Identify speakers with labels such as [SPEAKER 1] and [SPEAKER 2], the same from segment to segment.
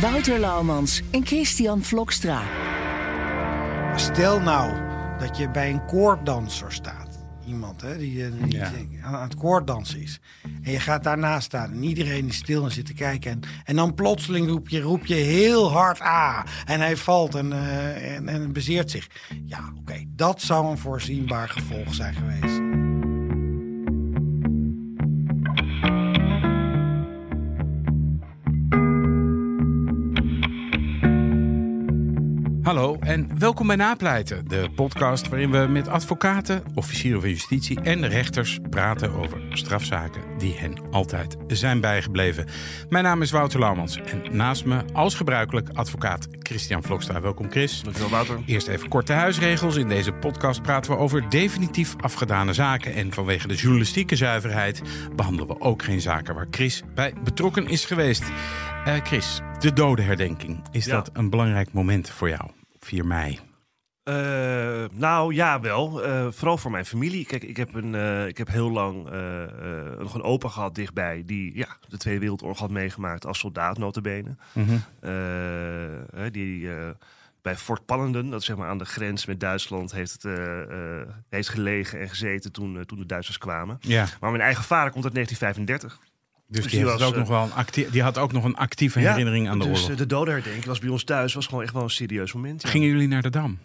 [SPEAKER 1] Wouter Laumans en Christian Vlokstra.
[SPEAKER 2] Stel nou dat je bij een koorddanser staat. Iemand hè, die, eh, die
[SPEAKER 3] Ja.
[SPEAKER 2] aan het koorddansen is. En je gaat daarnaast staan en iedereen is stil en zit te kijken. En, en dan plotseling roep je, roep je heel hard ah. En hij valt en, eh, en, en bezeert zich. Ja, oké, dat zou een voorzienbaar gevolg zijn geweest.
[SPEAKER 4] Hallo en welkom bij Napleiten, de podcast waarin we met advocaten, officieren van justitie en rechters praten over strafzaken die hen altijd zijn bijgebleven. Mijn naam is Wouter Laumans en naast me als gebruikelijk advocaat Christian Vlokstra. Welkom Chris.
[SPEAKER 5] Dankjewel, Wouter.
[SPEAKER 4] Eerst even korte huisregels. In deze podcast praten we over definitief afgedane zaken. En vanwege de journalistieke zuiverheid behandelen we ook geen zaken waar Chris bij betrokken is geweest. Eh, Chris, de dodenherdenking. Is
[SPEAKER 5] Ja.
[SPEAKER 4] dat een belangrijk moment voor jou? 4 mei.
[SPEAKER 5] Eh, nou ja, wel. Eh, vooral voor mijn familie. Kijk, ik heb, een, ik heb heel lang nog een opa gehad dichtbij... die ja, de Tweede Wereldoorlog had meegemaakt als soldaat notabene. Hè, die bij Fort Pallenden, dat zeg maar aan de grens met Duitsland... heeft, het, heeft gelegen en gezeten toen, toen de Duitsers kwamen.
[SPEAKER 4] Ja,
[SPEAKER 5] Maar mijn eigen vader komt uit 1935.
[SPEAKER 4] Dus,
[SPEAKER 5] Dus
[SPEAKER 4] die,
[SPEAKER 5] die
[SPEAKER 4] heeft
[SPEAKER 5] was,
[SPEAKER 4] ook nog
[SPEAKER 5] eh,
[SPEAKER 4] wel een actie- die had ook nog een actieve
[SPEAKER 5] Ja,
[SPEAKER 4] herinnering aan de
[SPEAKER 5] dus
[SPEAKER 4] oorlog.
[SPEAKER 5] eh, de dodenherdenking was bij ons thuis was gewoon echt wel een serieus moment. ja.
[SPEAKER 4] Gingen jullie naar de Dam?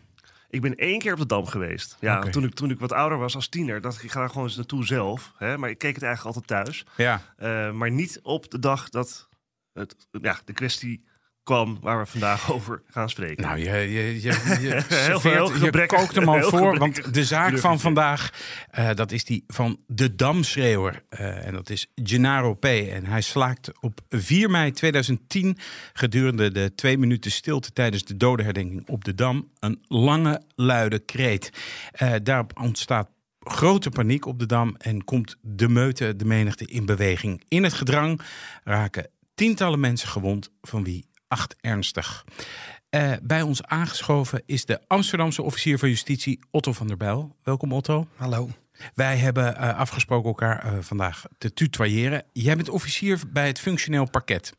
[SPEAKER 5] Ik ben één keer op de Dam geweest. Ja, toen, ik, toen ik wat ouder was als tiener, dacht ik, ik ga er gewoon eens naartoe zelf. Hè? Maar ik keek het eigenlijk altijd thuis.
[SPEAKER 4] Ja.
[SPEAKER 5] Eh, maar niet op de dag dat het, ja, de kwestie kwam waar we vandaag over gaan spreken.
[SPEAKER 4] Nou, je, je, je, je,
[SPEAKER 5] Heel-
[SPEAKER 4] serveert-
[SPEAKER 5] heel
[SPEAKER 4] je kookt hem al voor. Want de zaak van vandaag, eh, dat is die van de Damschreeuwer. Eh, en dat is Gennaro P. En hij slaakt op 4 mei 2010 gedurende de twee minuten stilte tijdens de dodenherdenking op de Dam een lange, luide kreet. Eh, daarop ontstaat grote paniek op de Dam en komt de meute, de menigte in beweging. In het gedrang raken tientallen mensen gewond, van wie acht ernstig. Eh, bij ons aangeschoven is de Amsterdamse officier van justitie Otto van der Bijl. Welkom Otto.
[SPEAKER 2] Hallo.
[SPEAKER 4] Wij hebben eh, afgesproken elkaar eh, vandaag te tutoyeren. Jij bent officier bij het functioneel parket.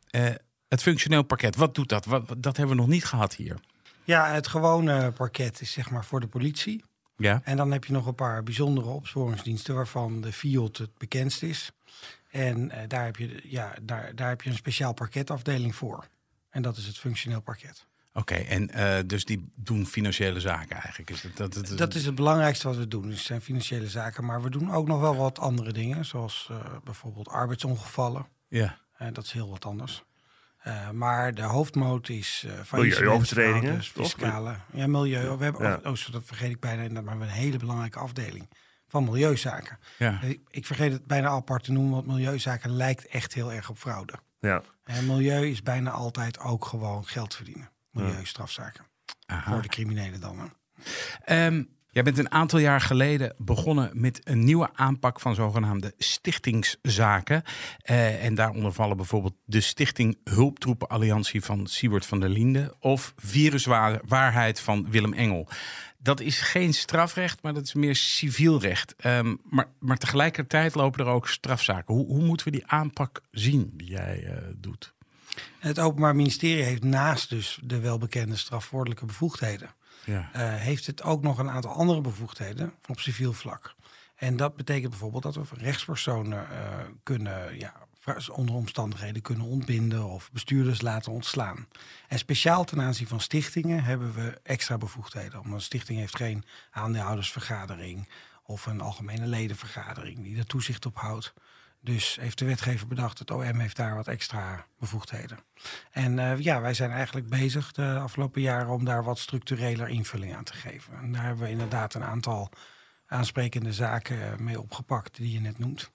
[SPEAKER 4] Het functioneel parket, wat doet dat? Wat, dat hebben we nog niet gehad hier.
[SPEAKER 2] Ja, het gewone parket is zeg maar voor de politie.
[SPEAKER 4] Ja,
[SPEAKER 2] En dan heb je nog een paar bijzondere opsporingsdiensten waarvan de FIOD het bekendst is. En daar, heb je, ja, daar, daar heb je een speciaal parketafdeling voor. En dat is het functioneel parket.
[SPEAKER 4] oké. En eh, dus die doen financiële zaken eigenlijk. Is het, dat, dat,
[SPEAKER 2] Dat is het belangrijkste wat we doen. Dus het zijn financiële zaken. Maar we doen ook nog wel wat andere dingen. Zoals eh, bijvoorbeeld arbeidsongevallen.
[SPEAKER 4] Ja.
[SPEAKER 2] Eh, dat is heel wat anders. Eh, maar de hoofdmoot is uh,
[SPEAKER 5] Milieuovertredingen, toch?
[SPEAKER 2] fiscale. Ja, milieu. We hebben,
[SPEAKER 5] Ja.
[SPEAKER 2] Oh, zo, dat vergeet ik bijna. En dan hebben we een hele belangrijke afdeling van milieuzaken.
[SPEAKER 4] ja.
[SPEAKER 2] Ik, ik vergeet het bijna apart te noemen, want milieuzaken lijkt echt heel erg op fraude.
[SPEAKER 5] Ja.
[SPEAKER 2] En milieu is bijna altijd ook gewoon geld verdienen. Milieustrafzaken.
[SPEAKER 4] Aha.
[SPEAKER 2] Voor de criminelen dan. hè.
[SPEAKER 4] Jij bent een aantal jaar geleden begonnen met een nieuwe aanpak van zogenaamde stichtingszaken. Eh, en daaronder vallen bijvoorbeeld de Stichting Hulptroepenalliantie van Siewert van der Linde of Viruswaarheid van Willem Engel. Dat is geen strafrecht, maar dat is meer civiel recht. Ehm, maar, maar tegelijkertijd lopen er ook strafzaken. Hoe, hoe moeten we die aanpak zien die jij eh, doet?
[SPEAKER 2] Het Openbaar Ministerie heeft naast dus de welbekende strafwoordelijke bevoegdheden,
[SPEAKER 4] Ja.
[SPEAKER 2] eh, heeft het ook nog een aantal andere bevoegdheden op civiel vlak. En dat betekent bijvoorbeeld dat we rechtspersonen eh, kunnen, ja, onder omstandigheden kunnen ontbinden of bestuurders laten ontslaan. En speciaal ten aanzien van stichtingen hebben we extra bevoegdheden. Omdat een stichting heeft geen aandeelhoudersvergadering of een algemene ledenvergadering die er toezicht op houdt. Dus heeft de wetgever bedacht, het OM heeft daar wat extra bevoegdheden. En eh, ja, wij zijn eigenlijk bezig de afgelopen jaren om daar wat structureler invulling aan te geven. En daar hebben we inderdaad een aantal aansprekende zaken mee opgepakt die je net noemt.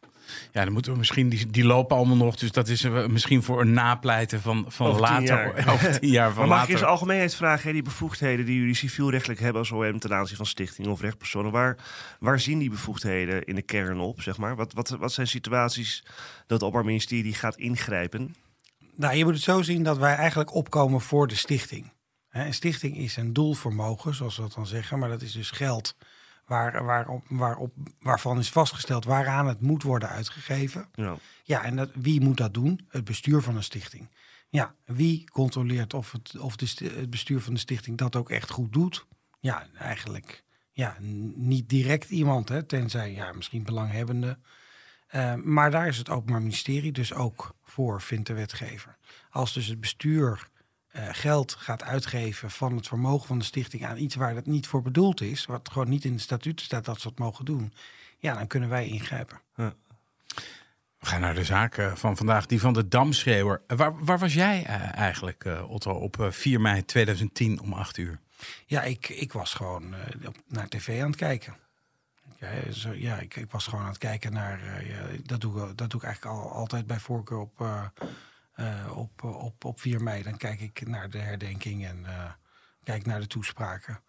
[SPEAKER 4] Ja, dan moeten we misschien, die, die lopen allemaal nog. Dus dat is eh, misschien voor een napleiten van, van
[SPEAKER 5] Over tien
[SPEAKER 4] later.
[SPEAKER 5] jaar.
[SPEAKER 4] Over tien jaar van
[SPEAKER 5] Maar mag ik eens algemeenheid vragen, hè, die bevoegdheden die jullie civielrechtelijk hebben als OM ten aanzien van stichtingen of rechtpersonen, waar, waar zien die bevoegdheden in de kern op, zeg maar? Wat, wat, wat zijn situaties dat het Openbaar Ministerie gaat ingrijpen?
[SPEAKER 2] Nou, je moet het zo zien dat wij eigenlijk opkomen voor de stichting. Hè, Een stichting is een doelvermogen, zoals we dat dan zeggen, maar dat is dus geld waar, waarop, waarop, waarvan is vastgesteld waaraan het moet worden uitgegeven.
[SPEAKER 5] Ja.
[SPEAKER 2] Ja, en dat, wie moet dat doen? Het bestuur van een stichting. Ja, wie controleert of, het, of de, het bestuur van de stichting dat ook echt goed doet? Ja, eigenlijk ja, niet direct iemand, hè, tenzij ja, misschien belanghebbenden. Eh, maar daar is het Openbaar Ministerie dus ook voor, vindt de wetgever. Als dus het bestuur eh, geld gaat uitgeven van het vermogen van de stichting aan iets waar dat niet voor bedoeld is, wat gewoon niet in de statuten staat dat ze dat mogen doen, ja, dan kunnen wij ingrijpen.
[SPEAKER 4] We gaan naar de zaak eh, van vandaag, die van de Damschreeuwer. Eh, Waar, waar was jij eigenlijk, Otto, op eh, 4 mei 2010 om 8 uur?
[SPEAKER 2] Ja, ik, ik was gewoon naar tv aan het kijken. Ja, zo, ja ik, ik was gewoon aan het kijken naar. ja, dat, doe, ik- dat doe ik eigenlijk al, altijd bij voorkeur op, op, op, op 4 mei. Dan kijk ik naar de herdenking en eh, kijk naar de toespraken.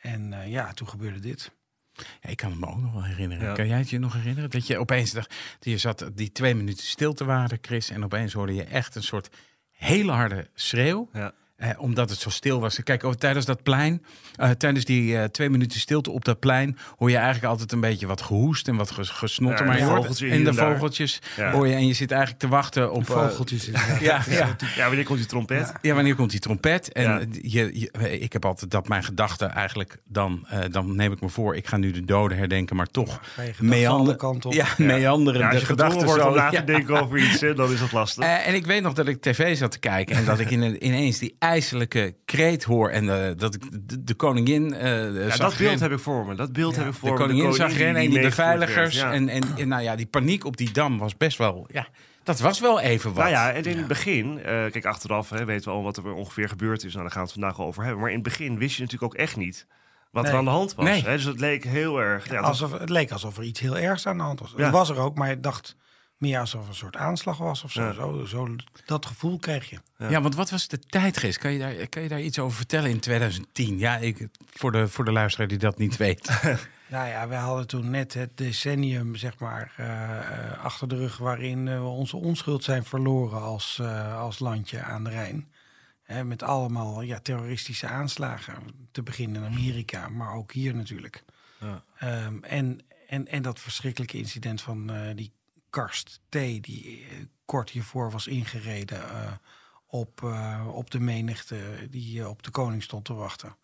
[SPEAKER 2] En eh, ja, toen gebeurde dit.
[SPEAKER 4] Ja, ik kan het me ook nog wel herinneren.
[SPEAKER 5] Ja.
[SPEAKER 4] Kan jij het je nog herinneren? Dat je opeens dacht, je zat die twee minuten stil te waren, Chris. En opeens hoorde je echt een soort hele harde schreeuw.
[SPEAKER 5] Ja.
[SPEAKER 4] Eh, omdat het zo stil was. Kijk, oh, tijdens dat plein, eh, tijdens die eh, twee minuten stilte op dat plein, hoor je eigenlijk altijd een beetje wat gehoest en wat ges- gesnotten.
[SPEAKER 5] Ja,
[SPEAKER 4] maar
[SPEAKER 5] en
[SPEAKER 4] je hoort
[SPEAKER 5] hier
[SPEAKER 4] de
[SPEAKER 5] daar.
[SPEAKER 4] vogeltjes
[SPEAKER 5] Ja.
[SPEAKER 4] hoor je en je zit eigenlijk te wachten op. eh,
[SPEAKER 2] Vogeltjes
[SPEAKER 4] ja, ja.
[SPEAKER 5] ja, wanneer komt die trompet?
[SPEAKER 2] Ja.
[SPEAKER 4] Ja, wanneer komt die trompet? En
[SPEAKER 5] Ja.
[SPEAKER 4] je, je- ik heb altijd dat mijn gedachten eigenlijk dan, eh, dan neem ik me voor, ik ga nu de doden herdenken, maar toch
[SPEAKER 2] alle kanten op.
[SPEAKER 4] Ja, meanderen
[SPEAKER 5] Ja, als
[SPEAKER 4] de
[SPEAKER 5] je
[SPEAKER 4] gedachten
[SPEAKER 5] wordt
[SPEAKER 4] zo.
[SPEAKER 5] om na te denken over iets, hè, dan is dat lastig.
[SPEAKER 4] Eh, en ik weet nog dat ik tv zat te kijken en dat ik in, ineens die ijselijke kreet hoor en eh, dat ik de, de koningin eh
[SPEAKER 5] ja,
[SPEAKER 4] zag
[SPEAKER 5] dat beeld heb ik voor me. Dat beeld
[SPEAKER 2] Ja,
[SPEAKER 5] heb ik voor
[SPEAKER 4] de
[SPEAKER 5] me.
[SPEAKER 4] koningin zag rennen en die beveiligers
[SPEAKER 5] werd, ja.
[SPEAKER 4] en, en, en nou ja, die paniek op die dam was best wel, ja, dat was wel even wat.
[SPEAKER 5] Nou ja, en in het begin, eh, kijk achteraf hè, weten we al wat er ongeveer gebeurd is. Nou, daar gaan we het vandaag al over hebben. Maar in het begin wist je natuurlijk ook echt niet wat er aan de hand was.
[SPEAKER 4] Nee.
[SPEAKER 5] Hè? Dus het leek heel erg... Ja,
[SPEAKER 2] Alsof, het leek alsof er iets heel ergs aan de hand was.
[SPEAKER 5] Ja.
[SPEAKER 2] Dat was er ook, maar je dacht meer alsof een soort aanslag was of zo.
[SPEAKER 5] Ja.
[SPEAKER 2] zo, zo dat gevoel kreeg je.
[SPEAKER 4] Ja. want wat was de tijdgeest? Kan je daar, kan je daar iets over vertellen in 2010? Ja, ik, voor, de, voor de luisteraar die dat niet weet.
[SPEAKER 2] Nou ja, wij hadden toen net het decennium zeg maar, eh, eh, achter de rug waarin eh, we onze onschuld zijn verloren als, eh, als landje aan de Rijn. Hè, met allemaal ja, terroristische aanslagen. Te beginnen in Amerika, maar ook hier natuurlijk.
[SPEAKER 5] Ja.
[SPEAKER 2] Ehm, en, en, en dat verschrikkelijke incident van eh, die Karst T. die eh, kort hiervoor was ingereden eh, op, eh, op de menigte die op de koning stond te wachten.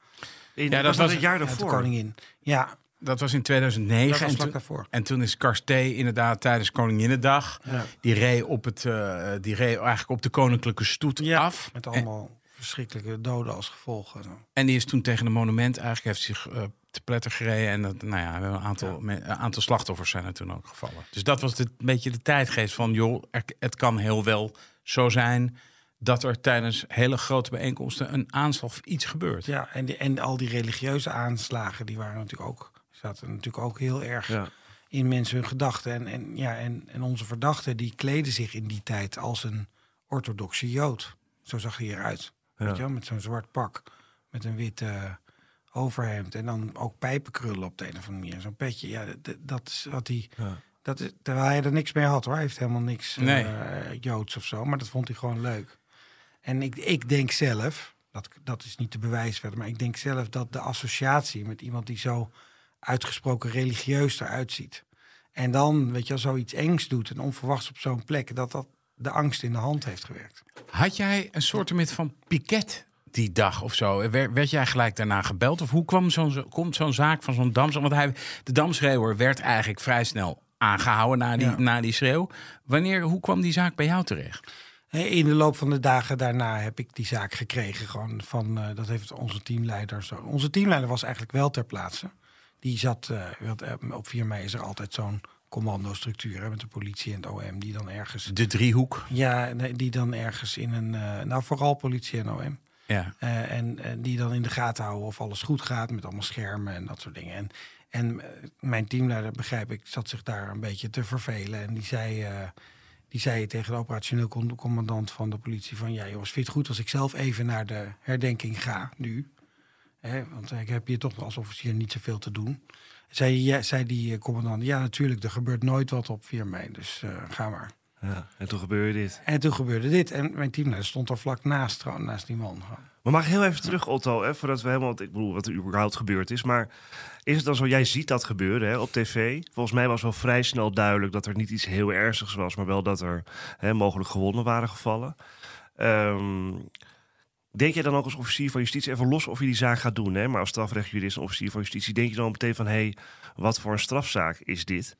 [SPEAKER 5] in,
[SPEAKER 4] Ja, dat
[SPEAKER 5] was het jaar
[SPEAKER 2] Ja, de
[SPEAKER 5] daarvoor.
[SPEAKER 2] koningin. Ja,
[SPEAKER 4] Dat was in 2009.
[SPEAKER 2] dat was
[SPEAKER 4] en,
[SPEAKER 2] daarvoor.
[SPEAKER 4] en toen is Karsté inderdaad tijdens Koninginnedag...
[SPEAKER 2] Ja.
[SPEAKER 4] Die reed, op het, eh, die reed eigenlijk op de koninklijke stoet
[SPEAKER 2] Ja,
[SPEAKER 4] af.
[SPEAKER 2] Met allemaal verschrikkelijke doden als gevolg.
[SPEAKER 4] en die is toen tegen een monument eigenlijk heeft zich eh, te pletter gereden. En dat, nou ja, een aantal, me- een aantal slachtoffers zijn er toen ook gevallen. Dus dat was de, een beetje de tijdgeest van... joh, er- het kan heel wel zo zijn dat er tijdens hele grote bijeenkomsten... een aanslag of iets gebeurt.
[SPEAKER 2] Ja, en, die, en al die religieuze aanslagen, die waren natuurlijk ook, zaten natuurlijk ook heel erg
[SPEAKER 5] Ja.
[SPEAKER 2] in mensen hun gedachten. En, en, ja, en, en onze verdachte, die kleden zich in die tijd als een orthodoxe jood. Zo zag hij eruit.
[SPEAKER 5] Ja.
[SPEAKER 2] Weet je wel? Met zo'n zwart pak, met een witte eh, overhemd. En dan ook pijpenkrullen op de een of andere manier. Zo'n petje, ja, dat is wat hij...
[SPEAKER 5] Ja.
[SPEAKER 2] Dat is, terwijl hij er niks mee had hoor. Hij heeft helemaal niks eh, joods of zo. Maar dat vond hij gewoon leuk. En ik, ik denk zelf, dat, dat is niet te bewijzen verder, maar ik denk zelf dat de associatie met iemand die zo uitgesproken religieus eruit ziet. En dan, weet je, wel, zoiets engs doet en onverwachts op zo'n plek, dat dat de angst in de hand heeft gewerkt.
[SPEAKER 4] Had jij een soort van piket die dag of zo? Werd, jij gelijk daarna gebeld? Of hoe kwam zo'n zo, komt zo'n zaak van zo'n dams? Want hij, de damschreeuwer werd eigenlijk vrij snel aangehouden na die,
[SPEAKER 2] Ja.
[SPEAKER 4] na die schreeuw. Wanneer, hoe kwam die zaak bij jou terecht?
[SPEAKER 2] In de loop van de dagen daarna heb ik die zaak gekregen. Gewoon van, eh, dat heeft onze teamleider zo. Onze teamleider was eigenlijk wel ter plaatse. Die zat, eh, op 4 mei is er altijd zo'n commandostructuur hè, met de politie en het OM. Die dan ergens,
[SPEAKER 4] De driehoek.
[SPEAKER 2] ja, die dan ergens in een, eh, nou vooral politie en OM.
[SPEAKER 4] Ja.
[SPEAKER 2] Eh, en, en die dan in de gaten houden of alles goed gaat met allemaal schermen en dat soort dingen. En, En eh, mijn teamleider, begrijp ik, zat zich daar een beetje te vervelen. En die zei, eh, die zei tegen de operationeel com- commandant van de politie van... ja jongens, vind het goed als ik zelf even naar de herdenking ga nu? Hè, want ik heb hier toch als officier niet zoveel te doen. Zei, ja, zei die eh, commandant, ja natuurlijk, er gebeurt nooit wat op 4 mei, dus eh, ga maar.
[SPEAKER 5] Ja, en toen gebeurde dit.
[SPEAKER 2] En toen gebeurde dit. En mijn teamleider stond er vlak naast, gewoon, naast die man.
[SPEAKER 5] Maar mag heel even terug, Otto, hè, voordat we helemaal... Ik bedoel, wat er überhaupt gebeurd is. Maar is het dan zo, jij ziet dat gebeuren hè, op tv. Volgens mij was wel vrij snel duidelijk dat er niet iets heel ernstigs was... maar wel dat er hè, mogelijk gewonden waren gevallen. Ehm, denk je dan ook als officier van justitie, even los of je die zaak gaat doen... Hè, maar als strafrechtjurist en officier van justitie... denk je dan meteen van, hé, hey, wat voor een strafzaak is dit?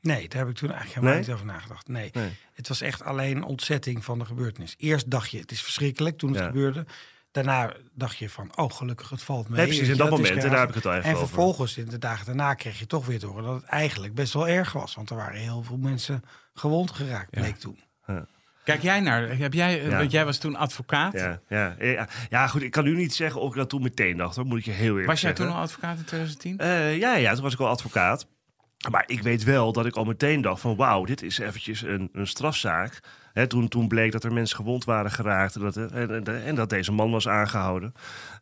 [SPEAKER 2] Nee, daar heb ik toen eigenlijk helemaal
[SPEAKER 5] Nee?
[SPEAKER 2] niet over nagedacht. Nee.
[SPEAKER 5] Nee.
[SPEAKER 2] het was echt alleen ontzetting van de gebeurtenis. Eerst dacht je, het is verschrikkelijk toen het
[SPEAKER 5] Ja.
[SPEAKER 2] gebeurde. Daarna dacht je van, oh gelukkig, het valt mee.
[SPEAKER 5] Nee, precies, in dat moment, en daar heb ik het al
[SPEAKER 2] En
[SPEAKER 5] over.
[SPEAKER 2] vervolgens, in de dagen daarna, kreeg je toch weer te horen dat het eigenlijk best wel erg was. Want er waren heel veel mensen gewond geraakt,
[SPEAKER 4] Ja.
[SPEAKER 2] bleek toen.
[SPEAKER 4] Kijk jij naar, heb jij,
[SPEAKER 5] Ja.
[SPEAKER 4] want jij was toen advocaat.
[SPEAKER 5] Ja, ja, ja, ja, goed, ik kan nu niet zeggen of ik dat toen meteen dacht, hoor, moet ik je heel eerlijk
[SPEAKER 4] Was jij toen al advocaat in 2010?
[SPEAKER 5] Eh, ja, ja, toen was ik al advocaat. Maar ik weet wel dat ik al meteen dacht van wauw, dit is eventjes een, een strafzaak. Hè, toen, toen bleek dat er mensen gewond waren geraakt en dat, en, en, en dat deze man was aangehouden.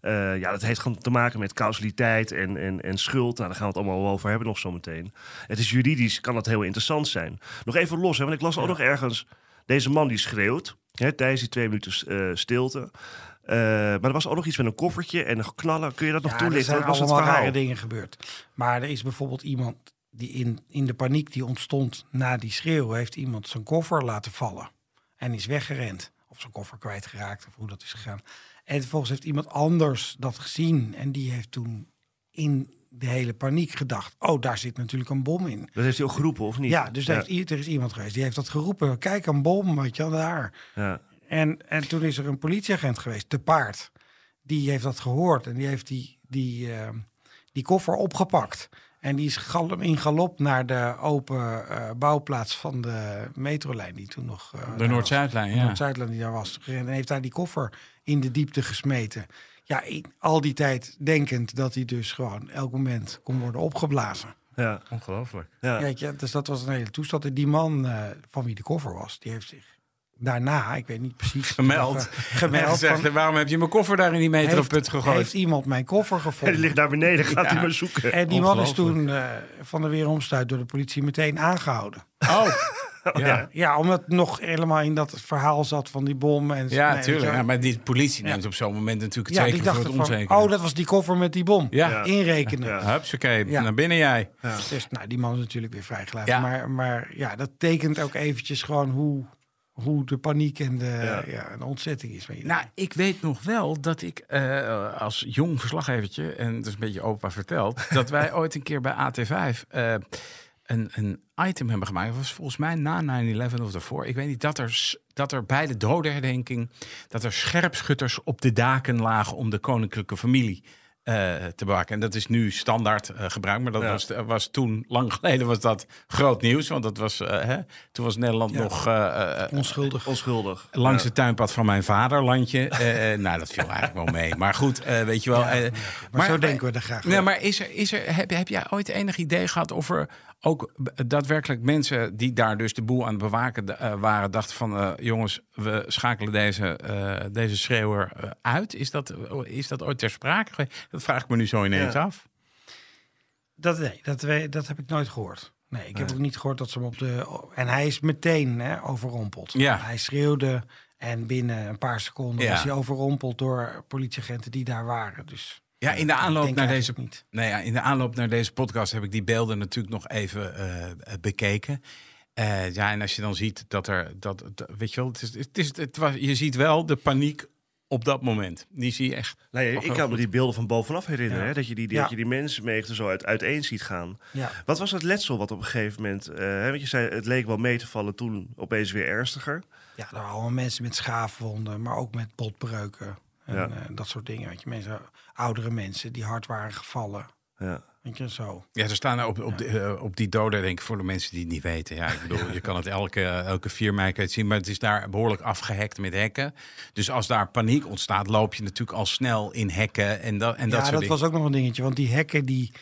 [SPEAKER 5] Eh, ja, dat heeft gewoon te maken met causaliteit en, en, en schuld. Nou, daar gaan we het allemaal over hebben nog zometeen. Het is juridisch, kan dat heel interessant zijn. Nog even los, hè, want ik las ook nog ergens... Deze man die schreeuwt hè, tijdens die twee minuten eh, stilte. Eh, maar er was ook nog iets met een koffertje en een knallen. Kun je dat nog
[SPEAKER 2] Ja, er
[SPEAKER 5] toelichten?
[SPEAKER 2] zijn
[SPEAKER 5] was
[SPEAKER 2] allemaal rare dingen gebeurd. Maar er is bijvoorbeeld iemand die in, in de paniek die ontstond na die schreeuw... heeft iemand zijn koffer laten vallen en is weggerend. Of zijn koffer kwijtgeraakt, of hoe dat is gegaan. En vervolgens heeft iemand anders dat gezien... en die heeft toen in de hele paniek gedacht... oh, daar zit natuurlijk een bom in.
[SPEAKER 5] Dat heeft hij ook geroepen, of niet?
[SPEAKER 2] Ja, dus er, heeft, er is iemand geweest die heeft dat geroepen. Kijk, een bom, weet je wel, daar.
[SPEAKER 5] ja.
[SPEAKER 2] En, en toen is er een politieagent geweest, te paard. Die heeft dat gehoord en die heeft die, die, eh, die koffer opgepakt. En die is gal- in galop naar de open eh, bouwplaats van de metrolijn, die toen nog... eh,
[SPEAKER 4] De. Noord-Zuidlijn,
[SPEAKER 2] De
[SPEAKER 4] ja.
[SPEAKER 2] Noord-Zuidlijn die daar was. En heeft daar die koffer in de diepte gesmeten. Ja, al die tijd denkend dat hij dus gewoon elk moment kon worden opgeblazen.
[SPEAKER 5] Ja,
[SPEAKER 4] Ongelooflijk.
[SPEAKER 5] ja.
[SPEAKER 2] Weet je, dus dat was een hele toestand. En die man eh, van wie de koffer was, die heeft zich daarna, ik weet niet precies...
[SPEAKER 4] Gemeld.
[SPEAKER 2] eh,
[SPEAKER 4] En
[SPEAKER 2] gemeld
[SPEAKER 4] gezegd,
[SPEAKER 2] van,
[SPEAKER 4] waarom heb je mijn koffer daar in die meteroput gegooid?
[SPEAKER 2] heeft iemand mijn koffer
[SPEAKER 5] En die
[SPEAKER 2] gevonden.
[SPEAKER 5] ligt daar beneden, gaat
[SPEAKER 4] Ja.
[SPEAKER 5] hij maar zoeken.
[SPEAKER 2] En die man is toen eh, van de weeromstuit door de politie meteen aangehouden.
[SPEAKER 4] Oh, ja.
[SPEAKER 2] Ja, omdat het nog helemaal in dat verhaal zat van die bom. En,
[SPEAKER 4] Ja,
[SPEAKER 2] nee,
[SPEAKER 4] tuurlijk. Ja, maar die politie neemt op zo'n moment natuurlijk het
[SPEAKER 2] Ja,
[SPEAKER 4] zeker voor het onzeker.
[SPEAKER 2] oh, dat was die koffer met die bom.
[SPEAKER 4] Ja.
[SPEAKER 5] Ja.
[SPEAKER 2] Inrekenen.
[SPEAKER 5] Ja.
[SPEAKER 4] Hupsakee,
[SPEAKER 2] Ja.
[SPEAKER 4] naar binnen jij.
[SPEAKER 2] Dus nou, die man is natuurlijk weer vrijgelaten.
[SPEAKER 4] Ja.
[SPEAKER 2] Maar, maar ja, dat tekent ook eventjes gewoon hoe, hoe de paniek en de,
[SPEAKER 5] Ja.
[SPEAKER 2] ja. en de ontzetting is.
[SPEAKER 4] Nou, ik weet nog wel dat ik eh, als jong verslaggevertje, en dat is een beetje opa verteld, dat wij ooit een keer bij AT5 eh, een, een item hebben gemaakt. Dat was volgens mij na 9-11 of daarvoor. Ik weet niet, dat er, dat er bij de dodenherdenking, dat er scherpschutters op de daken lagen om de koninklijke familie eh, te bewaken. En dat is nu standaard eh, gebruik, maar dat
[SPEAKER 5] Ja.
[SPEAKER 4] was, was toen, lang geleden was dat groot nieuws. Want dat was, eh, hè, toen was Nederland
[SPEAKER 2] Ja.
[SPEAKER 4] nog eh, eh,
[SPEAKER 2] Onschuldig.
[SPEAKER 5] Onschuldig.
[SPEAKER 4] Langs
[SPEAKER 5] Ja.
[SPEAKER 4] het tuinpad van mijn vaderlandje. Eh, eh, nou, dat viel eigenlijk wel mee. Maar goed, eh, weet je wel.
[SPEAKER 2] Ja,
[SPEAKER 4] eh,
[SPEAKER 2] ja, maar, zo denken we er graag
[SPEAKER 4] Nee, maar is er, is er, heb, heb jij ooit enig idee gehad of er ook daadwerkelijk mensen die daar dus de boel aan het bewaken eh, waren, dachten van eh, jongens, we schakelen deze, eh, deze schreeuwer uit? Is dat, is dat ooit ter sprake? Dat vraag ik me nu zo ineens
[SPEAKER 5] Ja.
[SPEAKER 4] af.
[SPEAKER 2] Dat, nee, dat, dat heb ik nooit gehoord. Nee, ik heb ook niet gehoord dat ze hem op de... En hij is meteen hè, overrompeld.
[SPEAKER 4] Ja.
[SPEAKER 2] Hij schreeuwde en binnen een paar seconden
[SPEAKER 4] Ja.
[SPEAKER 2] was hij overrompeld door politieagenten die daar waren. Dus
[SPEAKER 4] Ja, in de aanloop naar deze
[SPEAKER 2] niet.
[SPEAKER 4] Nou ja, in de aanloop naar deze podcast heb ik die beelden natuurlijk nog even eh, bekeken. Eh, ja, en als je dan ziet dat er, dat, dat- weet je wel, het is, het is, het was, je ziet wel de paniek op dat moment. Die zie je echt.
[SPEAKER 5] Nee, ik kan me die beelden van bovenaf herinneren.
[SPEAKER 2] Ja.
[SPEAKER 5] Hè? Dat, je die,
[SPEAKER 2] Ja.
[SPEAKER 5] dat je die mensenmenigte zo uit, uiteen ziet gaan.
[SPEAKER 2] Ja.
[SPEAKER 5] Wat was het letsel wat op een gegeven moment... eh, hè, want je zei, het leek wel mee te vallen toen opeens weer ernstiger.
[SPEAKER 2] Ja, er waren allemaal mensen met schaafwonden, maar ook met botbreuken. En
[SPEAKER 5] Ja.
[SPEAKER 2] eh, dat soort dingen. Weet je, mensen, oudere mensen die hard waren gevallen.
[SPEAKER 5] Ja.
[SPEAKER 2] Weet je, zo.
[SPEAKER 4] Ja, er staan op, op, de, eh, op die doden, denk ik, voor de mensen die het niet weten. Ja, ik bedoel, je kan het elke, elke 4 mei zien, maar het is daar behoorlijk afgehekt met hekken. Dus als daar paniek ontstaat, loop je natuurlijk al snel in hekken en dat, en dat
[SPEAKER 2] ja,
[SPEAKER 4] soort
[SPEAKER 2] dat
[SPEAKER 4] dingen.
[SPEAKER 2] was ook nog een dingetje. Want die hekken die,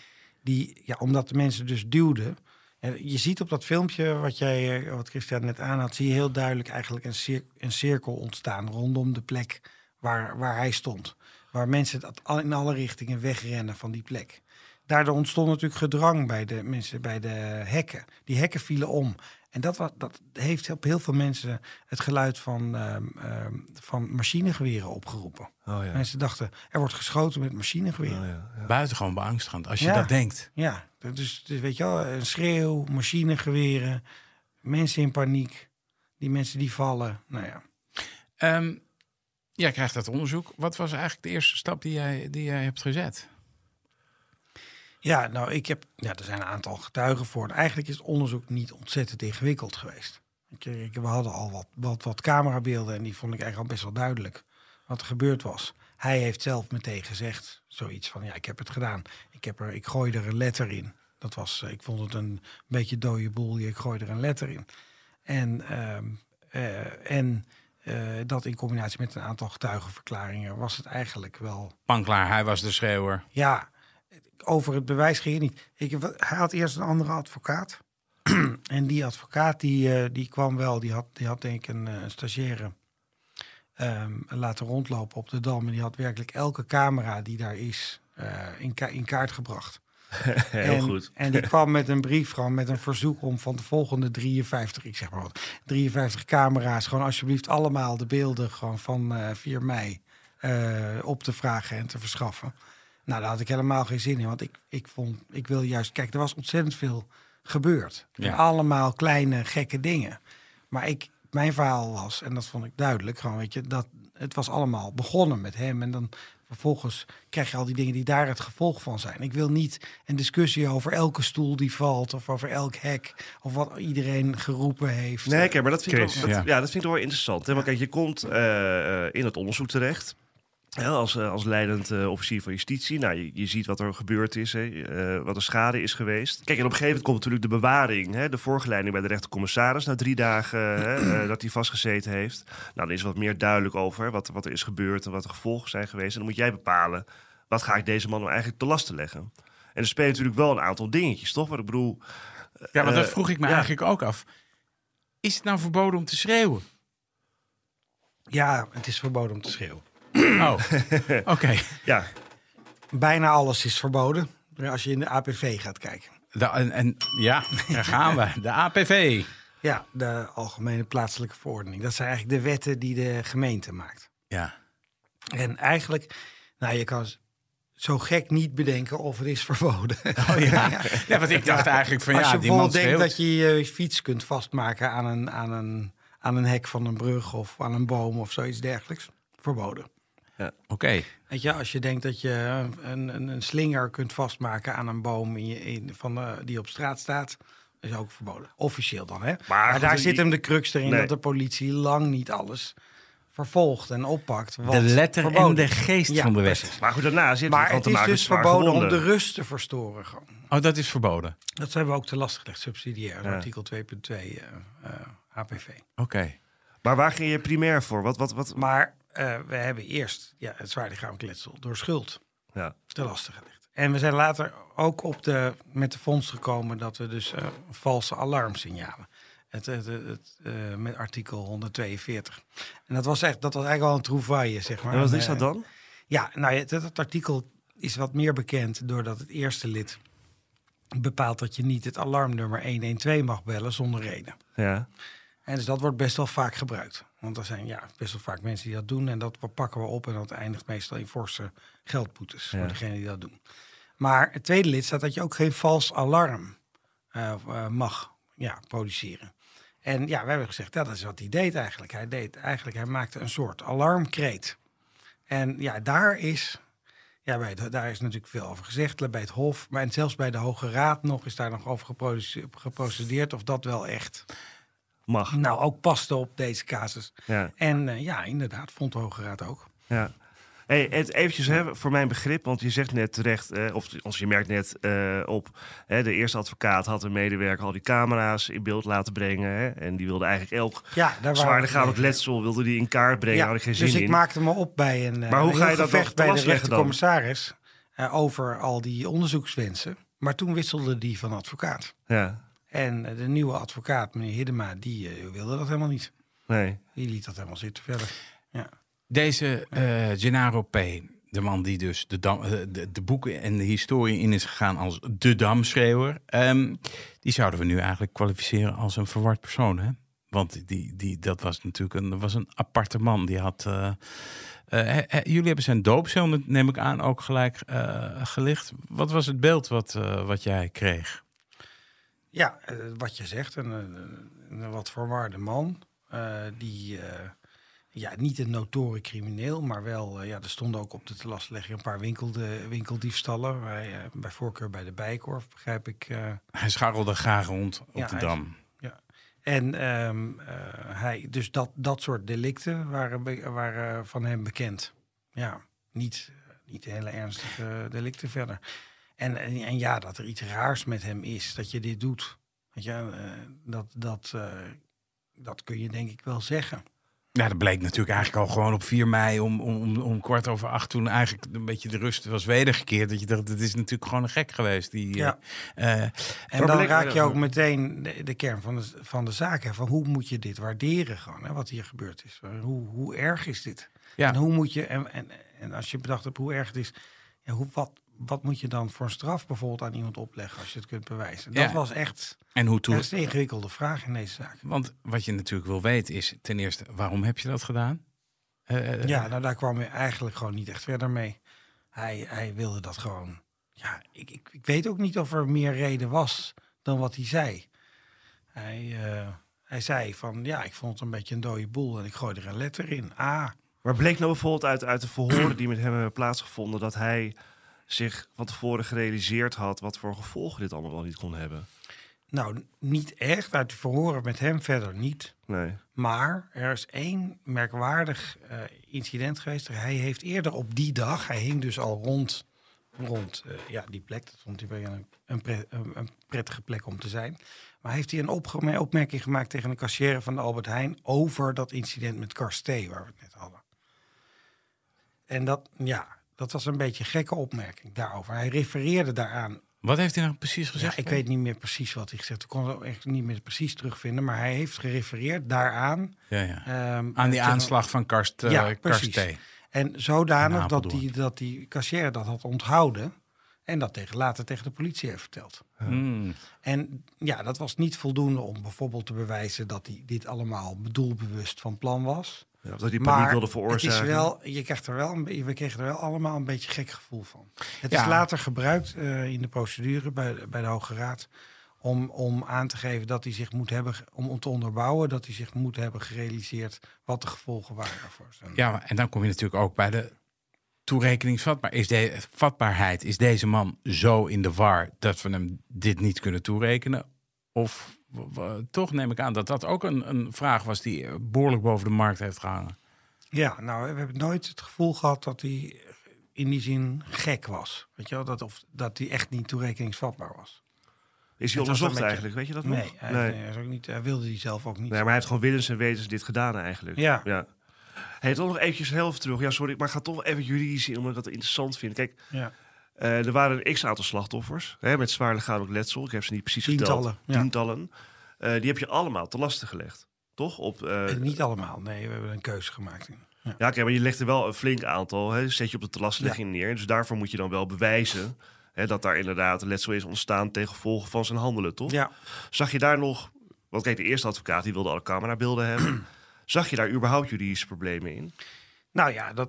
[SPEAKER 2] die, ja, omdat de mensen dus duwden. En je ziet op dat filmpje wat jij, eh, wat Christian net aan had, zie je heel duidelijk eigenlijk een, cir een cirkel ontstaan rondom de plek waar, waar hij stond. Waar mensen dat al- in alle richtingen wegrennen van die plek. Daardoor ontstond natuurlijk gedrang bij de mensen bij de hekken. Die hekken vielen om. En dat, wa- dat heeft op heel veel mensen het geluid van, ehm, ehm, van machinegeweren opgeroepen.
[SPEAKER 5] Oh ja.
[SPEAKER 2] Mensen dachten, er wordt geschoten met machinegeweren.
[SPEAKER 5] Oh ja. ja.
[SPEAKER 4] Buitengewoon beangstigend als je
[SPEAKER 2] Ja.
[SPEAKER 4] dat denkt.
[SPEAKER 2] Ja, dus, dus weet je wel, een schreeuw, machinegeweren, mensen in paniek, die mensen die vallen. Nou ja,
[SPEAKER 4] Ehm, jij krijgt dat onderzoek. Wat was eigenlijk de eerste stap die jij, die jij hebt gezet?
[SPEAKER 2] ja nou, ik heb, ja, er zijn een aantal getuigen voor. En eigenlijk is het onderzoek niet ontzettend ingewikkeld geweest. We hadden al wat, wat, wat camerabeelden en die vond ik eigenlijk al best wel duidelijk wat er gebeurd was. Hij heeft zelf meteen gezegd, zoiets van, ja, ik heb het gedaan. Ik, heb er, ik gooi er een letter in. Dat was, eh, ik vond het een beetje dode boel, ik gooi er een letter in. En, ehm, eh, en dat in combinatie met een aantal getuigenverklaringen was het eigenlijk wel
[SPEAKER 4] Panklaar, hij was de schreeuwer.
[SPEAKER 2] ja, over het bewijs ging het niet. Ik, hij had eerst een andere advocaat. en die advocaat die, eh, die kwam wel, die had, die had denk ik een, eh, een stagiaire ehm, laten rondlopen op de Dam. En die had werkelijk elke camera die daar is eh, in, ka- in kaart gebracht.
[SPEAKER 5] Heel
[SPEAKER 2] en,
[SPEAKER 5] goed.
[SPEAKER 2] En die kwam met een brief, gewoon met een verzoek om van de volgende 53, ik zeg maar wat, 53 camera's, gewoon alsjeblieft allemaal de beelden gewoon van eh 4 mei eh, op te vragen en te verschaffen. Nou, daar had ik helemaal geen zin in, want ik, ik vond, ik wil juist, kijk, er was ontzettend veel gebeurd.
[SPEAKER 4] Ja.
[SPEAKER 2] Allemaal kleine, gekke dingen. Maar ik, mijn verhaal was, en dat vond ik duidelijk, gewoon, weet je, dat het was allemaal begonnen met hem. En dan vervolgens krijg je al die dingen die daar het gevolg van zijn. Ik wil niet een discussie over elke stoel die valt, of over elk hek, of wat iedereen geroepen heeft.
[SPEAKER 5] Nee, kijk, maar dat vind, ik dat,
[SPEAKER 4] ja.
[SPEAKER 5] dat vind ik wel interessant. Hè? Want kijk, je komt eh, eh, in het onderzoek terecht. Als, eh, als leidend eh, officier van justitie. Nou, je, je ziet wat er gebeurd is, hè, eh, wat de schade is geweest. Kijk, en op een gegeven moment komt natuurlijk de bewaring, hè, de voorgeleiding bij de rechtercommissaris na drie dagen hè, eh, dat hij vastgezeten heeft. Nou, dan is er wat meer duidelijk over wat, wat er is gebeurd en wat de gevolgen zijn geweest. En dan moet jij bepalen, wat ga ik deze man nou eigenlijk te lasten leggen? En er spelen natuurlijk wel een aantal dingetjes, toch? Wat ik bedoel,
[SPEAKER 4] Ja, maar dat vroeg ik me
[SPEAKER 5] ja.
[SPEAKER 4] eigenlijk ook af. Is het nou verboden om te schreeuwen?
[SPEAKER 2] Ja, het is verboden om te schreeuwen.
[SPEAKER 4] Oh, oké.
[SPEAKER 5] ja,
[SPEAKER 2] Bijna alles is verboden. Als je in de APV gaat kijken.
[SPEAKER 4] En, en ja, daar gaan we. De APV.
[SPEAKER 2] Ja, de Algemene Plaatselijke Verordening. Dat zijn eigenlijk de wetten die de gemeente maakt.
[SPEAKER 4] Ja.
[SPEAKER 2] En eigenlijk, nou, je kan zo gek niet bedenken of het is verboden.
[SPEAKER 4] Oh ja. ja, want ik dacht eigenlijk van
[SPEAKER 2] Als
[SPEAKER 4] ja,
[SPEAKER 2] je
[SPEAKER 4] die man
[SPEAKER 2] bijvoorbeeld denkt dat je je fiets kunt vastmaken aan een, aan, een, aan een hek van een brug of aan een boom of zoiets dergelijks, verboden.
[SPEAKER 4] Oké.
[SPEAKER 2] Weet je, als je denkt dat je een, een, een slinger kunt vastmaken aan een boom in je, in, van, eh, die op straat staat, is ook verboden. Officieel dan, hè? Maar, daar zit hem de crux erin
[SPEAKER 5] Nee.
[SPEAKER 2] dat de politie lang niet alles vervolgt en oppakt. Wat
[SPEAKER 4] De letter en
[SPEAKER 2] verboden
[SPEAKER 4] de
[SPEAKER 2] is.
[SPEAKER 4] geest
[SPEAKER 2] Ja,
[SPEAKER 4] van de wet.
[SPEAKER 5] maar goed, daarna zit er
[SPEAKER 2] Maar het is dus verboden om de rust te verstoren. Gewoon.
[SPEAKER 4] Oh, dat is verboden.
[SPEAKER 2] Dat hebben we ook te lastig gelegd, subsidiair,
[SPEAKER 5] Ja.
[SPEAKER 2] artikel 2.2 eh, eh, APV.
[SPEAKER 4] Oké.
[SPEAKER 5] Maar waar ging je primair voor? Wat, wat, wat?
[SPEAKER 2] Maar eh, we hebben eerst ja, het zwaarlichamelijk letsel door schuld
[SPEAKER 5] Ja.
[SPEAKER 2] te lastig gelegd. En we zijn later ook op de, met de fonds gekomen dat we dus eh, valse alarmsignalen. Het, het, eh, met artikel 142. En dat was echt, dat was eigenlijk wel een trouvaille, zeg maar.
[SPEAKER 5] En wat is dat dan?
[SPEAKER 2] Ja, nou, het, het artikel is wat meer bekend doordat het eerste lid bepaalt dat je niet het alarmnummer 112 mag bellen zonder reden.
[SPEAKER 5] Ja.
[SPEAKER 2] En dus dat wordt best wel vaak gebruikt. Want er zijn ja, best wel vaak mensen die dat doen. En dat pakken we op. En dat eindigt meestal in forse geldboetes
[SPEAKER 5] Ja.
[SPEAKER 2] voor degene die dat doen. Maar het tweede lid staat dat je ook geen vals alarm eh, eh, mag ja, produceren. En ja, we hebben gezegd, ja, dat is wat hij deed eigenlijk. Hij deed eigenlijk, hij maakte een soort alarmkreet. En ja, daar is, ja, bij het- daar is natuurlijk veel over gezegd bij het Hof. Maar en zelfs bij de Hoge Raad nog is daar nog over geprocedeerd of dat wel echt
[SPEAKER 5] Mag.
[SPEAKER 2] nou ook paste op deze casus.
[SPEAKER 5] Ja.
[SPEAKER 2] En eh, ja, inderdaad, vond de Hoge Raad ook.
[SPEAKER 5] ja. Hey, het, eventjes hè, voor mijn begrip, want je zegt net terecht, eh, of als je merkt net eh, op, hè, de eerste advocaat had een medewerker al die camera's in beeld laten brengen. Hè, en die wilde eigenlijk elk
[SPEAKER 2] Ja, gebleven.
[SPEAKER 5] letsel wilde die in kaart brengen.
[SPEAKER 2] Ja,
[SPEAKER 5] had ik geen
[SPEAKER 2] dus
[SPEAKER 5] zin
[SPEAKER 2] ik
[SPEAKER 5] in.
[SPEAKER 2] maakte me op bij een, eh,
[SPEAKER 5] Maar hoe
[SPEAKER 2] een
[SPEAKER 5] ga je dat
[SPEAKER 2] gevecht bij de rechtercommissaris eh, over al die onderzoekswensen. Maar toen wisselde die van advocaat.
[SPEAKER 5] Ja,
[SPEAKER 2] En eh, de nieuwe advocaat, meneer Hiddema, die eh, wilde dat helemaal niet.
[SPEAKER 5] nee.
[SPEAKER 2] Die liet dat helemaal zitten verder. Ja.
[SPEAKER 4] Deze eh Gennaro P., de man die dus de, dam, de, de boeken en de historie in is gegaan als de damschreeuwer, ehm, die zouden we nu eigenlijk kwalificeren als een verward persoon, hè? Want die, die, dat was natuurlijk een, was een aparte man. Die had, eh, eh, he- he- jullie hebben zijn doopcel, neem ik aan, ook gelijk eh, gelicht. Wat was het beeld wat, eh, wat jij kreeg?
[SPEAKER 2] Ja, eh, wat je zegt, een, wat verwarde man. eh, die eh, ja, niet een notoire crimineel, maar wel, ja, er stonden ook op de telastlegging een paar winkelde, winkeldiefstallen. Bij, bij voorkeur bij de Bijkorf, begrijp ik.
[SPEAKER 4] Hij scharrelde graag rond op
[SPEAKER 2] Ja,
[SPEAKER 4] de
[SPEAKER 2] hij-
[SPEAKER 4] dam.
[SPEAKER 2] en ehm, eh, hij, dus dat, dat soort delicten waren, waren van hem bekend. Ja, niet, niet hele ernstige delicten verder. En, en, en ja, dat er iets raars met hem is, dat je dit doet. Weet je, eh, dat, dat, eh, dat kun je denk ik wel zeggen.
[SPEAKER 4] Ja, dat bleek natuurlijk eigenlijk al gewoon op 4 mei om, om, om, om kwart over acht. Toen eigenlijk een beetje de rust was wedergekeerd. Dat je dacht, het is natuurlijk gewoon een gek geweest. Die,
[SPEAKER 2] Ja.
[SPEAKER 4] eh,
[SPEAKER 2] En dan raak je ook meteen de, de kern van de, van de zaak. Hè, van hoe moet je dit waarderen, gewoon, hè, wat hier gebeurd is. Hoe, hoe erg is dit?
[SPEAKER 4] Ja.
[SPEAKER 2] En hoe moet je, en, en, en als je bedacht hebt hoe erg het is, ja, hoe, wat, wat moet je dan voor een straf bijvoorbeeld aan iemand opleggen als je het kunt bewijzen? Dat
[SPEAKER 4] Ja.
[SPEAKER 2] was echt,
[SPEAKER 4] en hoe
[SPEAKER 2] echt een ingewikkelde vraag in deze zaak.
[SPEAKER 4] Want wat je natuurlijk wil weten is ten eerste, waarom heb je dat gedaan? Eh, eh,
[SPEAKER 2] Ja, nou daar kwam je eigenlijk gewoon niet echt verder mee. Hij, hij wilde dat gewoon. Ja, ik, ik, ik weet ook niet of er meer reden was dan wat hij zei. Hij, eh, hij zei van ja, ik vond het een beetje een dode boel en ik gooi er een letter in. A.
[SPEAKER 5] Maar bleek nou bijvoorbeeld uit, uit de verhoren die met hem hebben plaatsgevonden... dat hij zich van tevoren gerealiseerd had... wat voor gevolgen dit allemaal wel niet kon hebben?
[SPEAKER 2] Nou, niet echt. Uit de verhoren met hem verder niet.
[SPEAKER 5] Nee.
[SPEAKER 2] Maar er is één merkwaardig eh, incident geweest. Hij heeft eerder op die dag, hij hing dus al rond, rond eh, ja, die plek. Dat vond hij wel een, een, pre- een, een prettige plek om te zijn. Maar heeft hij een opge- opmerking gemaakt tegen de kassière van de Albert Heijn over dat incident met Karsté, waar we het net hadden. En dat, ja, dat was een beetje een gekke opmerking daarover. Hij refereerde daaraan
[SPEAKER 4] Wat heeft hij nou precies gezegd?
[SPEAKER 2] ja, ik weet niet meer precies wat hij gezegd. Ik kon het ook echt niet meer precies terugvinden. Maar hij heeft gerefereerd daaraan.
[SPEAKER 4] Ja, ja.
[SPEAKER 2] ehm,
[SPEAKER 4] Aan die
[SPEAKER 2] tegen-
[SPEAKER 4] aanslag van Karst, eh,
[SPEAKER 2] Ja,
[SPEAKER 4] Karst. T.
[SPEAKER 2] En zodanig dat die, dat die kassière dat had onthouden. En dat tegen, later tegen de politie heeft verteld.
[SPEAKER 4] Hmm.
[SPEAKER 2] En ja, dat was niet voldoende om bijvoorbeeld te bewijzen dat hij dit allemaal bedoelbewust van plan was.
[SPEAKER 5] Ja, dat die paniek wilde
[SPEAKER 2] het is
[SPEAKER 5] veroorzaken.
[SPEAKER 2] wel, je krijgt er wel een, we kregen er wel allemaal een beetje gek gevoel van. Het
[SPEAKER 4] Ja.
[SPEAKER 2] is later gebruikt eh, in de procedure bij, de- bij de Hoge Raad. Om, om aan te geven dat hij zich moet hebben, om, om te onderbouwen dat hij zich moet hebben gerealiseerd wat de gevolgen waren daarvoor.
[SPEAKER 4] Ja, en dan kom je natuurlijk ook bij de toerekeningsvatbaar. Is de vatbaarheid, is deze man zo in de war dat we hem dit niet kunnen toerekenen? Of w- w- toch neem ik aan dat dat ook een, een vraag was die eh, behoorlijk boven de markt heeft gehangen.
[SPEAKER 2] Ja, nou, we hebben nooit het gevoel gehad dat hij in die zin gek was. Weet je wel, dat, of dat hij echt niet toerekeningsvatbaar was.
[SPEAKER 5] Is hij onderzocht
[SPEAKER 2] beetje-
[SPEAKER 5] eigenlijk? Weet je dat nog?
[SPEAKER 2] Nee, hij,
[SPEAKER 5] nee.
[SPEAKER 2] hij is ook niet, hij wilde die zelf ook niet.
[SPEAKER 5] Nee, maar hij heeft gewoon willens en wetens dit gedaan eigenlijk.
[SPEAKER 2] Ja.
[SPEAKER 5] ja. Hey, toch nog eventjes heel even terug. Ja, sorry, maar ik ga toch even juridisch in, omdat ik dat interessant vind. Kijk,
[SPEAKER 2] Ja.
[SPEAKER 5] Eh, er waren een x-aantal slachtoffers hè, met zwaar lichamelijk letsel. Ik heb ze niet precies
[SPEAKER 2] Tientallen, ja.
[SPEAKER 5] Tientallen. Eh, die heb je allemaal te lasten gelegd. Toch? Op, eh,
[SPEAKER 2] niet allemaal, nee, we hebben een keuze gemaakt. Ja.
[SPEAKER 5] Ja, oké, maar je legt er wel een flink aantal, hè, zet je op de telastlegging neer. Dus daarvoor moet je dan wel bewijzen hè, dat daar inderdaad letsel is ontstaan tegen gevolgen van zijn handelen, toch?
[SPEAKER 2] Ja.
[SPEAKER 5] Zag je daar nog, want kijk, de eerste advocaat die wilde alle camerabeelden hebben. Zag je daar überhaupt juridische problemen in?
[SPEAKER 2] Nou ja, dat,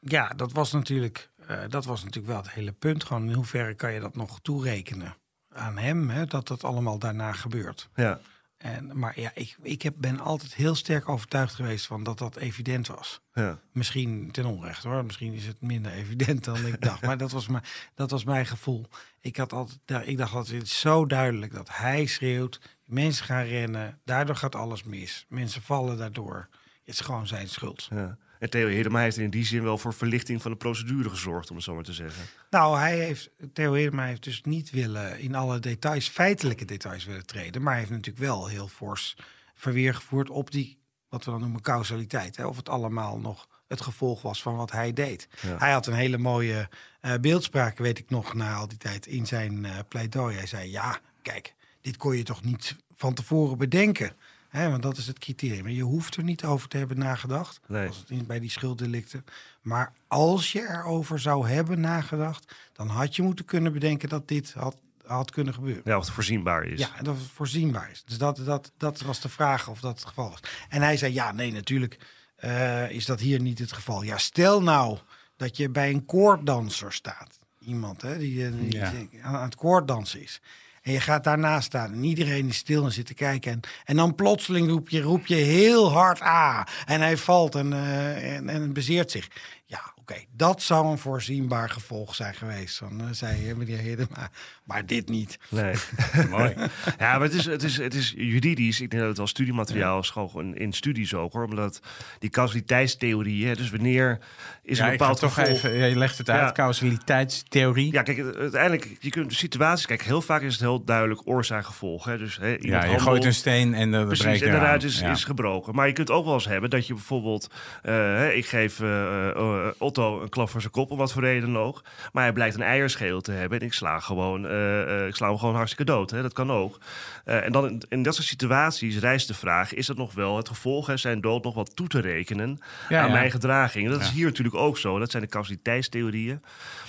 [SPEAKER 2] ja, dat was natuurlijk, eh, dat was natuurlijk wel het hele punt. Gewoon in hoeverre kan je dat nog toerekenen aan hem, hè, dat dat allemaal daarna gebeurt.
[SPEAKER 5] Ja,
[SPEAKER 2] En, maar ja, ik, ik heb, ben altijd heel sterk overtuigd geweest van dat dat evident was.
[SPEAKER 5] ja.
[SPEAKER 2] Misschien ten onrechte hoor. Misschien is het minder evident dan ik dacht. Maar dat was, mijn, dat was mijn gevoel. Ik, had altijd, ik dacht altijd, het is zo duidelijk dat hij schreeuwt. Mensen gaan rennen. Daardoor gaat alles mis. Mensen vallen daardoor. Het is gewoon zijn schuld.
[SPEAKER 5] ja. En Theo Hedema heeft in die zin wel voor verlichting van de procedure gezorgd, om het zo maar te zeggen.
[SPEAKER 2] Nou, hij heeft, Theo Heerma heeft dus niet willen in alle details, feitelijke details willen treden. Maar hij heeft natuurlijk wel heel fors verweer gevoerd op die wat we dan noemen causaliteit. Hè? Of het allemaal nog het gevolg was van wat hij deed.
[SPEAKER 5] Ja.
[SPEAKER 2] Hij had een hele mooie eh, beeldspraak, weet ik nog, na al die tijd in zijn eh, pleidooi. Hij zei, ja, kijk, dit kon je toch niet van tevoren bedenken. Want dat is het criterium. Je hoeft er niet over te hebben nagedacht.
[SPEAKER 5] Nee.
[SPEAKER 2] Als het in, bij die schulddelicten. Maar als je erover zou hebben nagedacht, dan had je moeten kunnen bedenken dat dit had, had kunnen gebeuren.
[SPEAKER 5] Ja, of het voorzienbaar is.
[SPEAKER 2] Ja, dat het voorzienbaar is. Dus dat, dat, dat was de vraag of dat het geval was. En hij zei, ja, nee, natuurlijk eh, is dat hier niet het geval. Ja, stel nou dat je bij een koorddanser staat. Iemand hè, die, eh, die
[SPEAKER 4] Ja.
[SPEAKER 2] aan aan het koorddansen is. En je gaat daarnaast staan en iedereen is stil en zit te kijken. En, en dan plotseling roep je, roep je heel hard ah. En hij valt en, eh, en, en bezeert zich. Ja, oké, dat zou een voorzienbaar gevolg zijn geweest. Dan uh, zei meneer Hiddema, maar dit niet.
[SPEAKER 5] Nee.
[SPEAKER 4] Mooi.
[SPEAKER 5] Ja, maar het is, het is, het is juridisch. Ik denk dat het als studiemateriaal is gewoon in studies ook hoor. Omdat die causaliteitstheorie, hè, dus wanneer is
[SPEAKER 4] Ja,
[SPEAKER 5] een
[SPEAKER 4] ik ga
[SPEAKER 5] bepaald
[SPEAKER 4] toch
[SPEAKER 5] gevolg...
[SPEAKER 4] even, je legt het uit,
[SPEAKER 5] Ja.
[SPEAKER 4] causaliteitstheorie.
[SPEAKER 5] Ja, kijk, uiteindelijk, je kunt de situaties... Kijk, heel vaak is het heel duidelijk oorzaak-gevolg. Hè? Dus, hè,
[SPEAKER 4] Ja, je gooit een steen en dan
[SPEAKER 5] Precies,
[SPEAKER 4] breekt
[SPEAKER 5] en daaruit is,
[SPEAKER 4] Ja.
[SPEAKER 5] is gebroken. Maar je kunt ook wel eens hebben dat je bijvoorbeeld... eh, hè, ik geef eh, eh, Een klap voor zijn kop, om wat voor reden ook. Maar hij blijkt een eierscheel te hebben en ik sla, gewoon, eh, eh, ik sla hem gewoon hartstikke dood. Hè? Dat kan ook. Eh, en dan in, in dat soort situaties rijst de vraag... is dat nog wel het gevolg, hè, zijn dood nog wat toe te rekenen...
[SPEAKER 4] Ja,
[SPEAKER 5] aan
[SPEAKER 4] ja.
[SPEAKER 5] mijn gedraging? En dat is hier natuurlijk ook zo. Dat zijn de causalititeitstheorieën.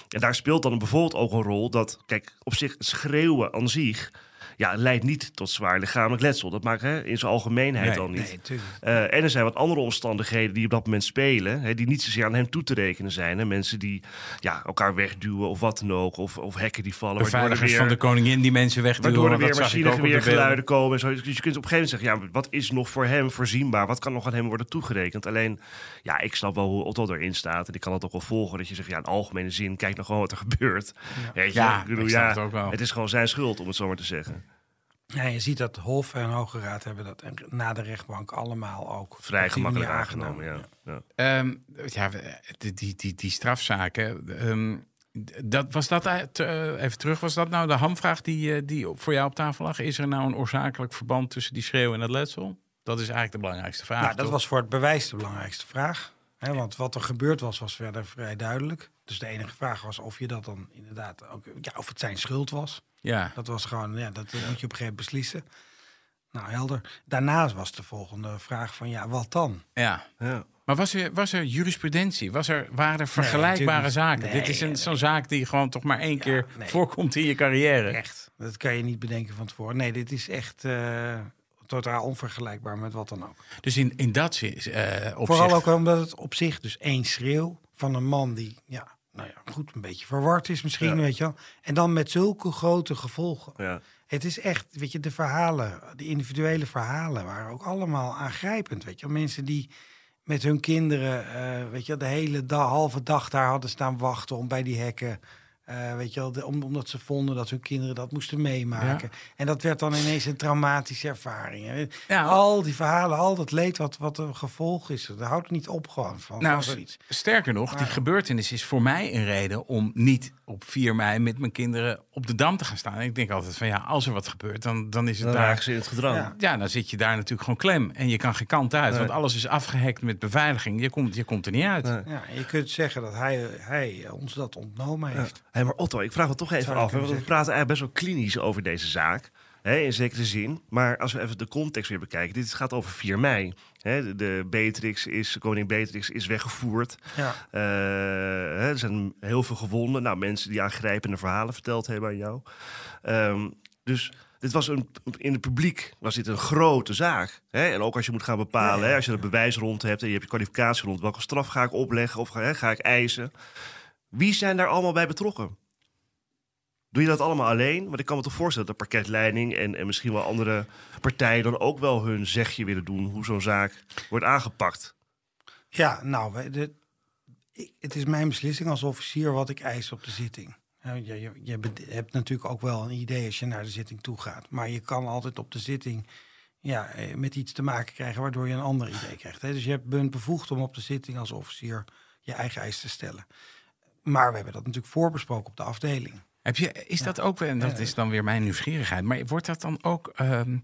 [SPEAKER 5] En daar speelt dan bijvoorbeeld ook een rol dat... kijk, op zich schreeuwen aan zich... Ja, leidt niet tot zwaar lichamelijk letsel. Dat maakt hè, in zijn algemeenheid
[SPEAKER 4] Nee,
[SPEAKER 5] al niet.
[SPEAKER 2] Nee.
[SPEAKER 5] Eh, en er zijn wat andere omstandigheden die op dat moment spelen, hè, die niet zozeer aan hem toe te rekenen zijn. Hè. Mensen die ja, elkaar wegduwen of wat dan ook, of, of hekken die vallen. er
[SPEAKER 4] Beveiligers
[SPEAKER 5] weer-
[SPEAKER 4] van de koningin die mensen wegduwen.
[SPEAKER 5] Waardoor er
[SPEAKER 4] dat
[SPEAKER 5] weer machinegeweergeluiden komen. En zo. Dus je kunt op een gegeven moment zeggen, ja, wat is nog voor hem voorzienbaar? Wat kan nog aan hem worden toegerekend? Alleen, ja, ik snap wel hoe Otto erin staat. En ik kan het ook wel volgen. Dat je zegt, ja, in algemene zin, kijk nou gewoon wat er gebeurt. Weet je?
[SPEAKER 4] Ja,
[SPEAKER 5] ik bedoel, ja,
[SPEAKER 4] het
[SPEAKER 5] is gewoon zijn schuld, om het zo maar te zeggen.
[SPEAKER 2] Ja, je ziet dat Hof en Hoge Raad hebben dat en na de rechtbank allemaal ook
[SPEAKER 5] Vrij gemakkelijk aangenomen, ja. ja.
[SPEAKER 4] Ehm, ja, die, die, die, die strafzaken. ehm, dat, was dat, uit- eh, even terug, was dat nou de hamvraag die, eh, die voor jou op tafel lag? Is er nou een oorzakelijk verband tussen die schreeuw en het letsel? Dat is eigenlijk de belangrijkste vraag.
[SPEAKER 2] Nou, dat
[SPEAKER 4] toch?
[SPEAKER 2] was voor het bewijs de belangrijkste vraag. Hè, want wat er gebeurd was, was verder vrij duidelijk. Dus de enige vraag was of je dat dan inderdaad ook, ja, of het zijn schuld was.
[SPEAKER 4] Ja,
[SPEAKER 2] Dat was gewoon, ja, dat moet je op een gegeven moment beslissen. Nou, helder. Daarnaast was de volgende vraag van, ja, wat dan?
[SPEAKER 4] ja.
[SPEAKER 5] ja.
[SPEAKER 4] Maar was er, was er jurisprudentie? Was er, waren er vergelijkbare zaken? Dit is een,
[SPEAKER 2] Nee,
[SPEAKER 4] zo'n zaak die gewoon toch maar één keer
[SPEAKER 2] nee.
[SPEAKER 4] voorkomt in je carrière.
[SPEAKER 2] Echt. Dat kan je niet bedenken van tevoren. Nee, dit is echt eh, totaal onvergelijkbaar met wat dan ook.
[SPEAKER 4] Dus in, in dat zin, eh opzicht...
[SPEAKER 2] Vooral ook omdat het op zich dus één schreeuw van een man die, ja, nou ja, goed, een beetje verward is misschien,
[SPEAKER 5] Ja.
[SPEAKER 2] weet je wel. En dan met zulke grote gevolgen.
[SPEAKER 5] ja.
[SPEAKER 2] Het is echt, weet je, de verhalen, de individuele verhalen waren ook allemaal aangrijpend, weet je wel. Mensen die met hun kinderen, eh, weet je de hele halve dag daar hadden staan wachten om bij die hekken. Eh, weet je wel, de- om, omdat ze vonden dat hun kinderen dat moesten meemaken. En dat werd dan ineens een traumatische ervaring. hè.
[SPEAKER 4] Ja.
[SPEAKER 2] Al die verhalen, al dat leed wat, wat een gevolg is, dat houdt niet op gewoon van,
[SPEAKER 4] Nou,
[SPEAKER 2] zoiets.
[SPEAKER 4] sterker nog, die gebeurtenis is voor mij een reden om niet op 4 mei met mijn kinderen op de Dam te gaan staan. Ik denk altijd van ja, als er wat gebeurt, dan, dan is het
[SPEAKER 5] Dan
[SPEAKER 4] daar...
[SPEAKER 5] ze in het gedrang.
[SPEAKER 2] Ja.
[SPEAKER 4] Ja, dan zit je daar natuurlijk gewoon klem. En je kan geen kant uit,
[SPEAKER 5] Nee.
[SPEAKER 4] want alles is afgehackt met beveiliging. Je komt, je komt er niet uit.
[SPEAKER 5] Nee.
[SPEAKER 2] Ja, je kunt zeggen dat hij, hij ons dat ontnomen
[SPEAKER 5] Ja.
[SPEAKER 2] heeft.
[SPEAKER 5] Hey, maar Otto, ik vraag me toch even af. We praten eigenlijk best wel klinisch over deze zaak. Hè, in zekere zin. Maar als we even de context weer bekijken. Dit gaat over 4 mei. Hè, de- de Beatrix is, koning Beatrix is weggevoerd.
[SPEAKER 2] Ja.
[SPEAKER 5] Eh, hè, er zijn heel veel gewonden. Nou, mensen die aangrijpende verhalen verteld hebben aan jou. Ehm, dus dit was een, in het publiek was dit een grote zaak. Hè? En ook als je moet gaan bepalen,
[SPEAKER 2] Ja, ja,
[SPEAKER 5] hè, als je er bewijs rond hebt en je hebt je kwalificatie rond, welke straf ga ik opleggen of ga, hè, ga ik eisen? Wie zijn daar allemaal bij betrokken? Doe je dat allemaal alleen? Want ik kan me toch voorstellen dat de parketleiding en, en misschien wel andere partijen dan ook wel hun zegje willen doen hoe zo'n zaak wordt aangepakt.
[SPEAKER 2] Ja, nou, het is mijn beslissing als officier wat ik eis op de zitting. Je, je, je hebt natuurlijk ook wel een idee als je naar de zitting toe gaat. Maar je kan altijd op de zitting ja, eh, met iets te maken krijgen waardoor je een ander idee krijgt. Hè? Dus je bent bevoegd om op de zitting als officier je eigen eis te stellen. Maar we hebben dat natuurlijk voorbesproken op de afdeling.
[SPEAKER 4] Heb je, is dat ook, en dat is dan weer mijn nieuwsgierigheid, maar wordt dat dan ook ehm,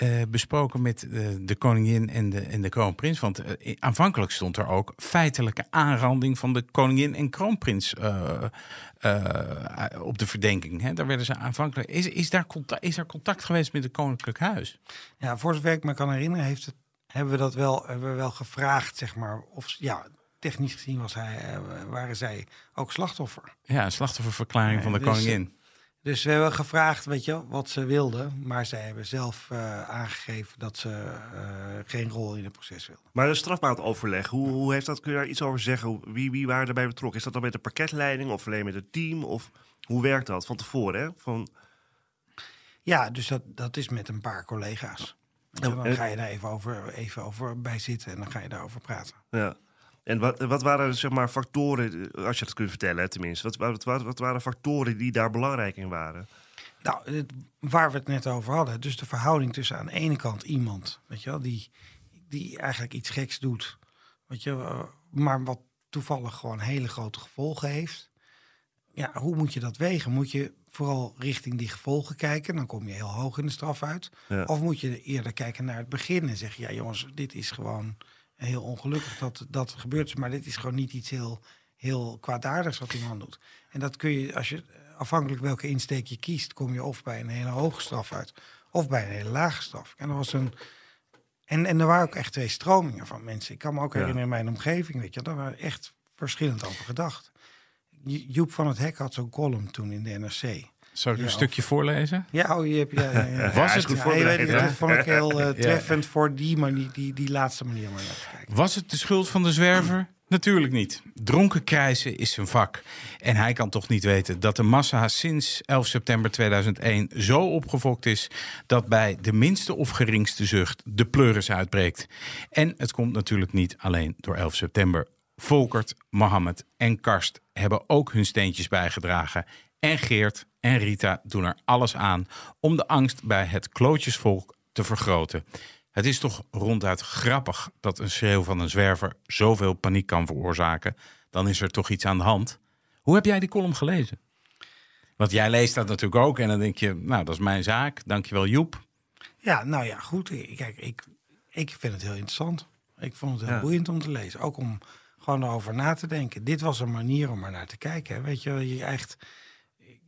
[SPEAKER 4] eh, besproken met eh, de koningin en de, en de kroonprins? Want eh, aanvankelijk stond er ook feitelijke aanranding van de koningin en kroonprins op de verdenking. Hè? Daar werden ze aanvankelijk. Is, is, daar contact, is er contact geweest met het koninklijk huis?
[SPEAKER 2] Ja, voor zover ik me kan herinneren, heeft het, hebben we dat wel, hebben we wel gevraagd, zeg maar. Of ja, technisch gezien was hij, eh, waren zij ook slachtoffer.
[SPEAKER 4] Ja, een slachtofferverklaring van de
[SPEAKER 2] dus,
[SPEAKER 4] koningin.
[SPEAKER 2] Dus we hebben gevraagd, weet je, wat ze wilden. Maar zij hebben zelf eh, aangegeven dat ze eh, geen rol in het proces wilden.
[SPEAKER 5] Maar de strafmaatoverleg, hoe, hoe heeft dat, kun je daar iets over zeggen? Wie, wie waren erbij betrokken? Is dat dan met de parketleiding of alleen met het team? Of hoe werkt dat van tevoren? Hè? Van,
[SPEAKER 2] Ja, dus dat, dat is met een paar collega's. En
[SPEAKER 5] Ja,
[SPEAKER 2] dan ga je daar even over, even over bij zitten en dan ga je daarover praten.
[SPEAKER 5] ja. En wat, wat waren zeg maar, factoren, als je dat kunt vertellen tenminste, wat, wat, wat, waren factoren die daar belangrijk in waren?
[SPEAKER 2] Nou, het- waar we het net over hadden. Dus de verhouding tussen aan de ene kant iemand, weet je wel, die, die eigenlijk iets geks doet. Weet je, eh, maar wat toevallig gewoon hele grote gevolgen heeft. Ja, hoe moet je dat wegen? Moet je vooral richting die gevolgen kijken? Dan kom je heel hoog in de straf uit.
[SPEAKER 5] Ja.
[SPEAKER 2] Of moet je eerder kijken naar het begin en zeggen: ja, jongens, dit is gewoon heel ongelukkig dat dat gebeurt. is, Maar dit is gewoon niet iets heel, heel kwaadaardigs wat die man doet. En dat kun je, als je afhankelijk welke insteek je kiest, kom je of bij een hele hoge straf uit, of bij een hele lage straf. En er was een. En, en er waren ook echt twee stromingen van mensen. Ik kan me ook herinneren in mijn omgeving, weet je, daar waren echt verschillend over gedacht. Jo- Joep van het Hek had zo'n column toen in de NRC.
[SPEAKER 4] Zal ik
[SPEAKER 2] Ja,
[SPEAKER 4] een stukje voorlezen?
[SPEAKER 2] Ja, oh, je hebt, ja, ja, ja.
[SPEAKER 4] Was het-
[SPEAKER 2] dat vond ik heel eh, treffend voor die, maar die, die, die laatste manier.
[SPEAKER 4] Was het de schuld van de zwerver? Natuurlijk niet. Dronken krijsen is zijn vak. En hij kan toch niet weten dat de massa sinds 11 september 2001 zo opgefokt is dat bij de minste of geringste zucht de pleuris uitbreekt. En het komt natuurlijk niet alleen door 11 september. Volkert, Mohammed en Karst hebben ook hun steentjes bijgedragen. En Geert en Rita doen er alles aan om de angst bij het klootjesvolk te vergroten. Het is toch ronduit grappig dat een schreeuw van een zwerver zoveel paniek kan veroorzaken. Dan is er toch iets aan de hand. Hoe heb jij die column gelezen? Want jij leest dat natuurlijk ook en dan denk je, nou dat is mijn zaak. Dankjewel Joep.
[SPEAKER 2] Ja, nou ja, goed. Kijk, ik, ik vind het heel interessant. Ik vond het heel
[SPEAKER 5] Ja.
[SPEAKER 2] boeiend om te lezen. Ook om gewoon erover na te denken. Dit was een manier om er naar te kijken. hè. Weet je, je echt...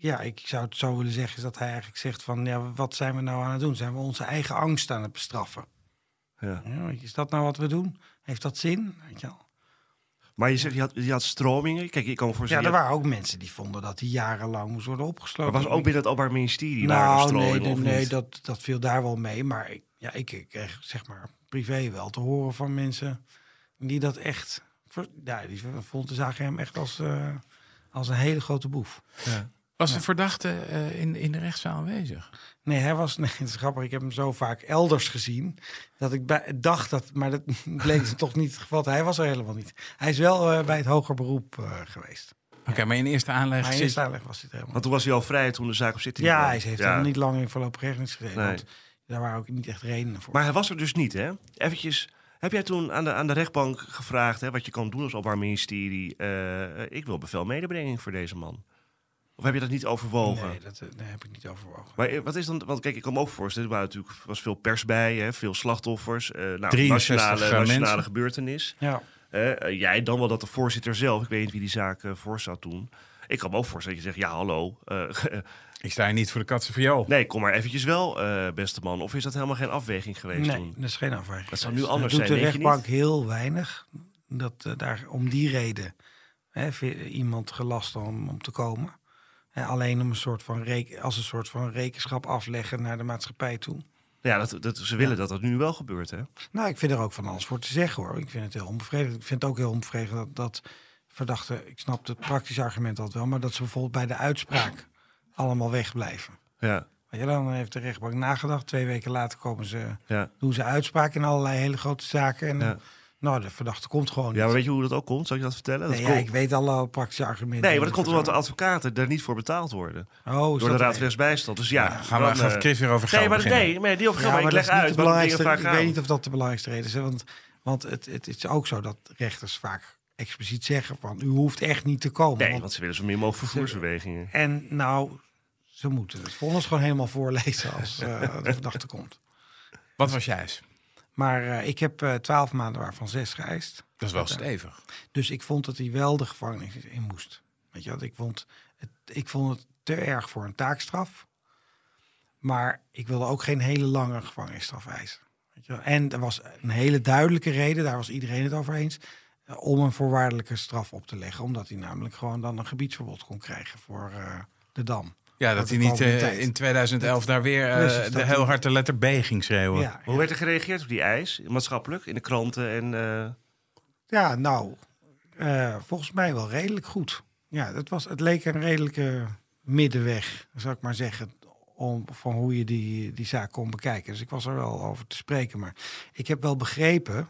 [SPEAKER 2] Ja, ik zou het zo willen zeggen, is dat hij eigenlijk zegt van... Ja, wat zijn we nou aan het doen? Zijn we onze eigen angst aan het bestraffen?
[SPEAKER 5] Ja.
[SPEAKER 2] Ja, is dat nou wat we doen? Heeft dat zin? Weet je wel?
[SPEAKER 5] Maar je zegt, je had, je had stromingen. Kijk, ik kan me
[SPEAKER 2] Ja, er waren ook mensen die vonden dat hij jarenlang moest worden
[SPEAKER 5] maar
[SPEAKER 2] opgesloten.
[SPEAKER 5] was ook binnen het Openbaar Ministerie er
[SPEAKER 2] Nou, nee, nee, dat, dat viel daar wel mee. Maar ik, ja, ik, kreeg zeg maar privé wel te horen van mensen die dat echt... Ja, die vonden, zagen hem echt als, eh, als een hele grote boef.
[SPEAKER 4] Was de verdachte eh, in, in de rechtszaal aanwezig?
[SPEAKER 2] Nee, hij was... Nee, het is grappig. Ik heb hem zo vaak elders gezien. Dat ik bij, dacht dat... Maar dat bleek dus toch niet het geval. Hij was er helemaal niet. Hij is wel eh, bij het hoger beroep eh, geweest.
[SPEAKER 4] Oké, maar in eerste aanleg
[SPEAKER 2] Maar in eerste aanleg was hij helemaal
[SPEAKER 5] Want toen was hij al vrij toen de zaak op zitting
[SPEAKER 2] Ja, hij heeft
[SPEAKER 5] Ja.
[SPEAKER 2] helemaal niet lang in voorlopig hechtenis gezeten.
[SPEAKER 5] Nee.
[SPEAKER 2] Want daar waren ook niet echt redenen voor.
[SPEAKER 5] Maar hij was er dus niet, hè? Eventjes, heb jij toen aan de, aan de rechtbank gevraagd... Hè, wat je kan doen als Openbaar Ministerie... eh, ik wil bevel medebrenging voor deze man. Of heb je dat niet overwogen?
[SPEAKER 2] Nee, dat eh, daar heb ik niet overwogen.
[SPEAKER 5] Maar eh, wat is dan, want kijk, ik kan me ook voorstellen, er waren natuurlijk, was veel pers bij, hè, veel slachtoffers, eh nou,
[SPEAKER 4] 63
[SPEAKER 5] nationale, nationale gebeurtenis.
[SPEAKER 2] Ja.
[SPEAKER 5] Eh, jij dan wel dat de voorzitter zelf, ik weet niet wie die zaak voor zou doen. Ik kan me ook voorstellen dat je zegt, ja hallo, eh,
[SPEAKER 4] Ik sta hier niet voor de katse viool.
[SPEAKER 5] nee, kom maar eventjes wel, eh, beste man. Of is dat helemaal geen afweging geweest
[SPEAKER 2] Nee,
[SPEAKER 5] toen?
[SPEAKER 2] dat is geen afweging.
[SPEAKER 5] Dat zou nu anders
[SPEAKER 2] doet
[SPEAKER 5] zijn,
[SPEAKER 2] de
[SPEAKER 5] denk je
[SPEAKER 2] rechtbank heel weinig. Dat daar om die reden hè, iemand gelast om, om te komen. Alleen om een soort van reken, als een soort van rekenschap afleggen naar de maatschappij toe.
[SPEAKER 5] Ja, dat, dat, ze willen dat dat nu wel gebeurt, hè?
[SPEAKER 2] Nou, ik vind er ook van alles voor te zeggen hoor. Ik vind het heel onbevredigend. Ik vind het ook heel onbevredigend dat, dat verdachten, ik snap het praktische argument altijd wel, maar dat ze bijvoorbeeld bij de uitspraak allemaal wegblijven.
[SPEAKER 5] Ja,
[SPEAKER 2] je, dan heeft de rechtbank nagedacht. Twee weken later komen ze,
[SPEAKER 5] ja.
[SPEAKER 2] doen ze uitspraak in allerlei hele grote zaken. En
[SPEAKER 5] Ja.
[SPEAKER 2] Nou, de verdachte komt gewoon
[SPEAKER 5] ja, maar weet je hoe dat ook komt? Zal ik je dat vertellen? Dat
[SPEAKER 2] Nee, ja,
[SPEAKER 5] komt-
[SPEAKER 2] ik weet alle praktische argumenten.
[SPEAKER 5] nee, maar dat komt omdat de
[SPEAKER 2] Oh,
[SPEAKER 5] advocaten daar niet voor betaald worden.
[SPEAKER 2] dat
[SPEAKER 5] Door de Raad van Rechtsbijstand. Dus ja,
[SPEAKER 4] gaan we,
[SPEAKER 5] dan,
[SPEAKER 4] gaat
[SPEAKER 5] eh,
[SPEAKER 4] weer over geld
[SPEAKER 5] Nee, maar
[SPEAKER 4] beginnen?
[SPEAKER 5] nee, die over
[SPEAKER 2] Ja,
[SPEAKER 5] geld. maar
[SPEAKER 2] maar
[SPEAKER 5] ik
[SPEAKER 2] dat
[SPEAKER 5] leg
[SPEAKER 2] is niet
[SPEAKER 5] uit
[SPEAKER 2] belangrijkste. Ik
[SPEAKER 5] gaan.
[SPEAKER 2] weet niet of dat de belangrijkste reden is. hè, Want, want het, het, is ook zo dat rechters vaak expliciet zeggen van... u hoeft echt niet te komen.
[SPEAKER 5] Nee,
[SPEAKER 2] want-
[SPEAKER 5] want ze willen zo min mogelijk vervoersbewegingen.
[SPEAKER 2] En nou, ze moeten het vonnis gewoon helemaal voorlezen als eh, de verdachte komt.
[SPEAKER 4] Wat was je eis?
[SPEAKER 2] Maar eh, ik heb eh, twaalf maanden waarvan zes geëist.
[SPEAKER 4] Dat is wel stevig.
[SPEAKER 2] Dus ik vond dat hij wel de gevangenis in moest. Weet je wat? Ik vond het, ik vond het te erg voor een taakstraf. Maar ik wilde ook geen hele lange gevangenisstraf eisen. Weet je wel? En er was een hele duidelijke reden, daar was iedereen het over eens, eh, om een voorwaardelijke straf op te leggen. Omdat hij namelijk gewoon dan een gebiedsverbod kon krijgen voor de Dam.
[SPEAKER 4] Ja, dat hij niet eh, in 2011 daar weer eh, de heel hard de letter B ging schreeuwen.
[SPEAKER 2] Ja,
[SPEAKER 5] Hoe werd er gereageerd op die eis? Maatschappelijk, in de kranten en... eh,
[SPEAKER 2] Ja, nou, eh, volgens mij wel redelijk goed. Ja, het, was, het leek een redelijke middenweg, zou ik maar zeggen, om, van hoe je die, die zaak kon bekijken. Dus ik was er wel over te spreken. Maar ik heb wel begrepen,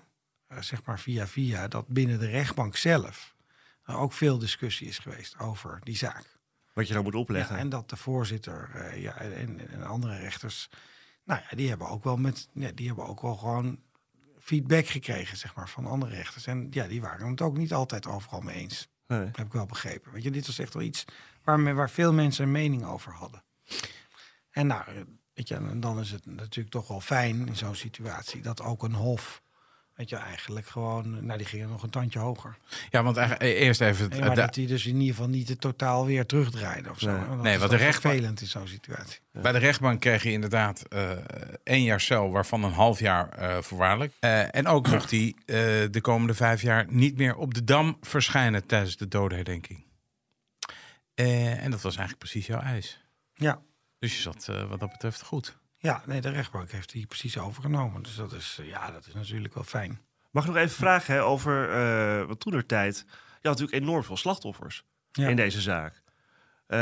[SPEAKER 2] zeg maar via via, dat binnen de rechtbank zelf er ook veel discussie is geweest over die zaak.
[SPEAKER 5] Wat je nou moet opleggen.
[SPEAKER 2] Ja, en dat de voorzitter eh, ja, en, en andere rechters, nou ja, die hebben ook wel met, ja, die hebben ook wel gewoon feedback gekregen, zeg maar, van andere rechters. En ja, die waren het ook niet altijd overal mee eens.
[SPEAKER 5] Nee.
[SPEAKER 2] Heb ik wel begrepen. Weet je, dit was echt wel iets waar, waar veel mensen een mening over hadden. En nou, eh, weet je, en dan is het natuurlijk toch wel fijn in zo'n situatie dat ook een hof, weet je, eigenlijk gewoon, nou, die gingen nog een tandje hoger.
[SPEAKER 4] Ja, want eigenlijk, eh, eerst even...
[SPEAKER 2] Nee, maar dat die dus in ieder geval niet het totaal weer terugdraaide of zo.
[SPEAKER 5] Nee.
[SPEAKER 2] Toch
[SPEAKER 4] de rechtbank-
[SPEAKER 2] vervelend in zo'n situatie.
[SPEAKER 4] Bij de rechtbank kreeg je inderdaad eh één jaar cel, waarvan een half jaar eh, voorwaardelijk. Eh, en ook mocht hij eh, de komende vijf jaar niet meer op de Dam verschijnen tijdens de dodenherdenking. Eh, en dat was eigenlijk precies jouw eis.
[SPEAKER 2] Ja.
[SPEAKER 4] Dus je zat eh, wat dat betreft goed.
[SPEAKER 2] Ja, nee, de rechtbank heeft die precies overgenomen. Dus dat is, eh, ja, dat is natuurlijk wel fijn.
[SPEAKER 5] Mag ik nog even vragen hè, over uh, wat toen er tijd. Je had natuurlijk enorm veel slachtoffers
[SPEAKER 2] Ja.
[SPEAKER 5] in deze zaak. Eh,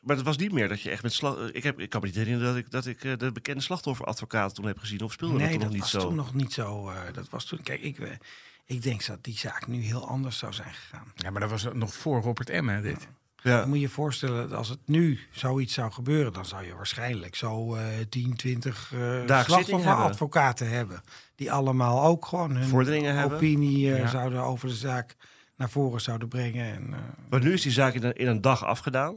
[SPEAKER 5] maar het was niet meer dat je echt met slag. Ik, heb, ik kan me niet herinneren dat ik, dat ik de bekende slachtofferadvocaat toen heb gezien. Of speelde
[SPEAKER 2] nee,
[SPEAKER 5] dat toen
[SPEAKER 2] dat
[SPEAKER 5] nog niet
[SPEAKER 2] was
[SPEAKER 5] zo?
[SPEAKER 2] toen nog niet zo. eh, dat was toen. Kijk, ik, ik denk dat die zaak nu heel anders zou zijn gegaan.
[SPEAKER 4] Ja, maar dat was nog voor Robert M. Hè, dit.
[SPEAKER 5] Ja.
[SPEAKER 2] Dan moet je je voorstellen, dat als het nu zoiets zou gebeuren, dan zou je waarschijnlijk zo eh 10, 20 eh
[SPEAKER 5] zitting hebben.
[SPEAKER 2] slachtofferadvocaten hebben. Die allemaal ook gewoon hun
[SPEAKER 5] Vorderingen
[SPEAKER 2] opinie eh,
[SPEAKER 4] Ja.
[SPEAKER 2] zouden over de zaak naar voren zouden brengen. En, eh,
[SPEAKER 5] Maar nu is die zaak in een, in een dag afgedaan.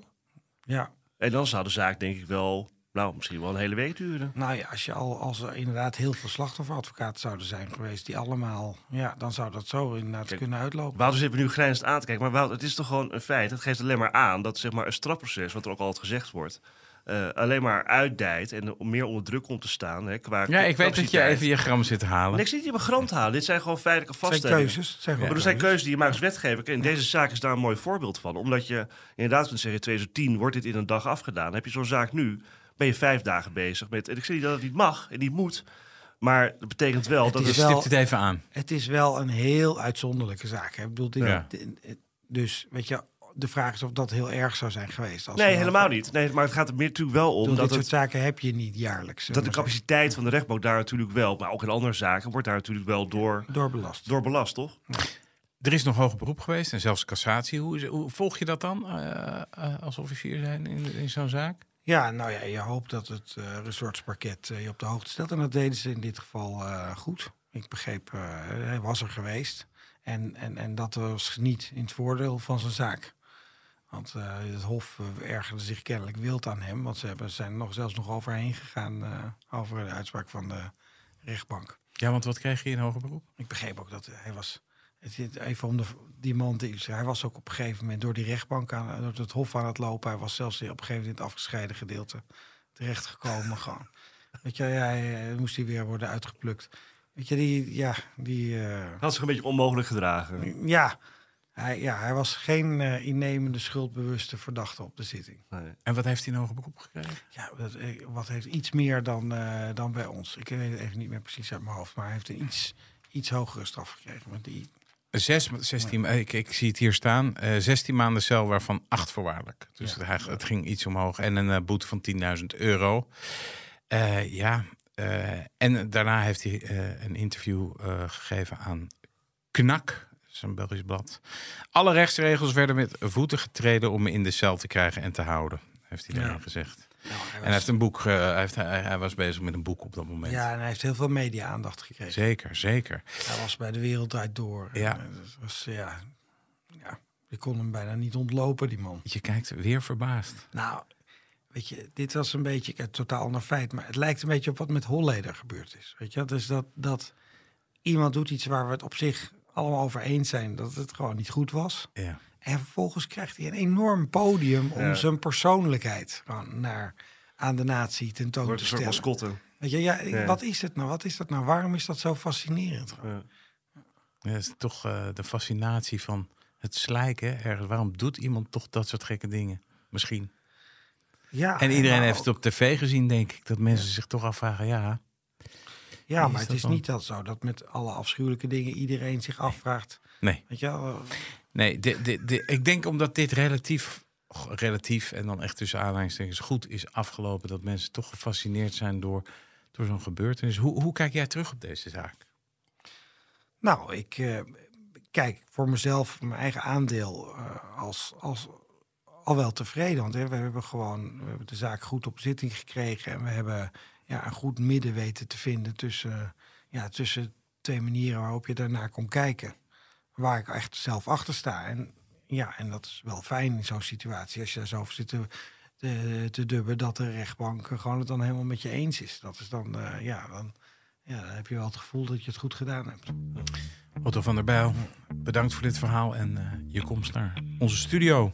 [SPEAKER 2] ja,
[SPEAKER 5] En dan zou de zaak denk ik wel, nou misschien wel een hele week duren.
[SPEAKER 2] Nou ja, als, je al, als er inderdaad heel veel slachtofferadvocaten zouden zijn geweest, die allemaal, ja, dan zou dat zo inderdaad
[SPEAKER 5] Kijk,
[SPEAKER 2] kunnen uitlopen.
[SPEAKER 5] Wouter zit me nu grijnzend aan te kijken. Maar Wouter, het is toch gewoon een feit. Het geeft alleen maar aan dat zeg maar, een strafproces, wat er ook altijd gezegd wordt, eh, alleen maar uitdijt en om meer onder druk komt te staan. Hè, qua
[SPEAKER 4] Ja, ik weet dat je even je gram zit te halen.
[SPEAKER 5] Niks niet in mijn gram te halen. Dit zijn gewoon feitelijke
[SPEAKER 2] Het zijn
[SPEAKER 5] vaststellingen.
[SPEAKER 2] keuzes. Het zijn
[SPEAKER 5] er zijn keuzes die je maakt als wetgever. En deze zaak is daar een mooi voorbeeld van. Omdat je inderdaad kunt zeggen, in 2010 wordt dit in een dag afgedaan. Dan heb je zo'n zaak nu, ben je vijf dagen bezig met... En ik zeg niet dat het niet mag en niet moet. Maar dat betekent wel
[SPEAKER 2] Het
[SPEAKER 5] dat
[SPEAKER 2] is
[SPEAKER 5] het...
[SPEAKER 4] Je
[SPEAKER 2] wel-
[SPEAKER 4] stipt het even aan.
[SPEAKER 2] Het is wel een heel uitzonderlijke zaak. Hè? Ik bedoel, dit-
[SPEAKER 4] Ja.
[SPEAKER 2] dus weet je, de vraag is of dat heel erg zou zijn geweest. Als
[SPEAKER 5] Nee, helemaal niet. Nee, maar het gaat er meer natuurlijk wel om dat,
[SPEAKER 2] dit soort
[SPEAKER 5] het,
[SPEAKER 2] zaken heb je niet jaarlijks.
[SPEAKER 5] dat de
[SPEAKER 2] zeggen.
[SPEAKER 5] capaciteit van de rechtbank daar natuurlijk wel... Maar ook in andere zaken wordt daar natuurlijk wel door,
[SPEAKER 2] doorbelast.
[SPEAKER 5] door belast, toch?
[SPEAKER 4] Er is nog hoger beroep geweest en zelfs cassatie. Hoe, is- hoe volg je dat dan eh, eh, als officier zijn in, in zo'n zaak?
[SPEAKER 2] Ja, nou ja, je hoopt dat het uh, resortsparket eh, je op de hoogte stelt. En dat deden ze in dit geval eh, goed. Ik begreep, eh, hij was er geweest. En, en, en dat was niet in het voordeel van zijn zaak. Want eh, het Hof eh, ergerde zich kennelijk wild aan hem. Want ze hebben, zijn er nog, zelfs nog overheen gegaan eh, over de uitspraak van de rechtbank.
[SPEAKER 4] Ja, want wat kreeg je in hoger beroep?
[SPEAKER 2] Ik begreep ook dat hij was. Het zit even om de, die man te illustreren. Hij was ook op een gegeven moment door die rechtbank aan, door het hof aan het lopen. Hij was zelfs op een gegeven moment in het afgescheiden gedeelte terechtgekomen. gewoon. Weet je, ja, hij, moest hij weer worden uitgeplukt. Weet je, die, ja, die. eh,
[SPEAKER 5] Had zich een beetje onmogelijk gedragen.
[SPEAKER 2] ja, hij, ja, hij was geen eh, innemende, schuldbewuste verdachte op de zitting.
[SPEAKER 5] Nee.
[SPEAKER 4] En wat heeft hij in hoger beroep gekregen?
[SPEAKER 2] Ja, dat, eh, wat heeft iets meer dan, eh, dan bij ons. Ik weet het even niet meer precies uit mijn hoofd, maar hij heeft een iets, iets hogere straf gekregen. Want die,
[SPEAKER 4] Zes, 16, ik, ik zie het hier staan. eh 16 maanden cel, waarvan acht voorwaardelijk. Dus
[SPEAKER 2] Ja.
[SPEAKER 4] het, het ging iets omhoog. En een eh, boete van 10.000 euro. Eh, ja, en daarna heeft hij een interview gegeven aan Knak. Een Belgisch blad. Alle rechtsregels werden met voeten getreden om me in de cel te krijgen en te houden. Heeft hij
[SPEAKER 2] Ja.
[SPEAKER 4] daarin gezegd.
[SPEAKER 2] Nou, hij
[SPEAKER 4] En hij, heeft een boek, eh, hij, heeft, hij, hij was bezig met een boek op dat moment.
[SPEAKER 2] ja, en hij heeft heel veel media-aandacht gekregen.
[SPEAKER 4] Zeker, zeker.
[SPEAKER 2] Hij was bij de Wereld Draait Door.
[SPEAKER 4] Ja.
[SPEAKER 2] eh, dat was, ja, ja, je kon hem bijna niet ontlopen, die man.
[SPEAKER 4] Je kijkt weer verbaasd.
[SPEAKER 2] Nou, weet je, dit was een beetje, ik heb het totaal ander feit, maar het lijkt een beetje op wat met Holleder gebeurd is. Weet je, dus dat, dat iemand doet iets waar we het op zich allemaal over eens zijn dat het gewoon niet goed was.
[SPEAKER 4] Ja.
[SPEAKER 2] En vervolgens krijgt hij een enorm podium om
[SPEAKER 5] Ja.
[SPEAKER 2] zijn persoonlijkheid gewoon naar, aan de natie tentoon
[SPEAKER 5] Wordt
[SPEAKER 2] te
[SPEAKER 5] een soort
[SPEAKER 2] stellen.
[SPEAKER 5] mascotte.
[SPEAKER 2] Weet je, ja,
[SPEAKER 5] Ja.
[SPEAKER 2] wat is het nou? Wat is dat nou? Waarom is dat zo fascinerend?
[SPEAKER 5] Ja.
[SPEAKER 4] Ja, dat is toch eh, de fascinatie van het slijken ergens. Waarom doet iemand toch dat soort gekke dingen? Misschien.
[SPEAKER 2] Ja,
[SPEAKER 4] En iedereen heeft het op tv gezien, denk ik. Dat mensen zich toch afvragen, ja.
[SPEAKER 2] Ja, maar
[SPEAKER 4] is
[SPEAKER 2] het is
[SPEAKER 4] dan?
[SPEAKER 2] niet dat zo dat met alle afschuwelijke dingen iedereen zich afvraagt.
[SPEAKER 4] Nee,
[SPEAKER 2] Weet je wel?
[SPEAKER 4] Nee de, de, ik denk omdat dit relatief, relatief en dan echt tussen aanhalingstekens goed is afgelopen. Dat mensen toch gefascineerd zijn door, door zo'n gebeurtenis. Hoe, hoe kijk jij terug op deze zaak?
[SPEAKER 2] Nou, ik eh, kijk voor mezelf, mijn eigen aandeel, eh, als, als al wel tevreden. Want hè, we hebben gewoon we hebben de zaak goed op zitting gekregen. En we hebben ja, een goed midden weten te vinden tussen, ja, tussen twee manieren waarop je daarnaar kon kijken. Waar ik echt zelf achter sta. En ja, en dat is wel fijn in zo'n situatie. Als je daar zo over zit te, te, te dubben, dat de rechtbank gewoon het dan helemaal met je eens is. Dat is dan, eh, ja, dan, ja, dan heb je wel het gevoel dat je het goed gedaan hebt.
[SPEAKER 4] Otto van der Bijl, bedankt voor dit verhaal en eh, je komst naar onze studio.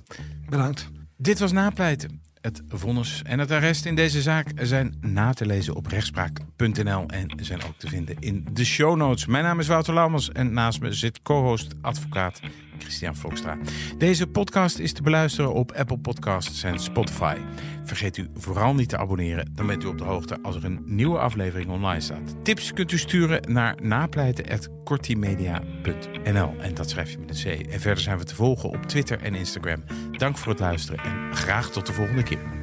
[SPEAKER 2] Bedankt.
[SPEAKER 4] Dit was Napleiten. Het vonnis en het arrest in deze zaak zijn na te lezen op rechtspraak.nl en zijn ook te vinden in de show notes. Mijn naam is Wouter Laumers en naast me zit co-host advocaat Christian Vlokstra. Deze podcast is te beluisteren op Apple Podcasts en Spotify. Vergeet u vooral niet te abonneren, dan bent u op de hoogte als er een nieuwe aflevering online staat. Tips kunt u sturen naar napleiten.kortimedia.nl en dat schrijf je met een C. En verder zijn we te volgen op Twitter en Instagram. Dank voor het luisteren en graag tot de volgende keer.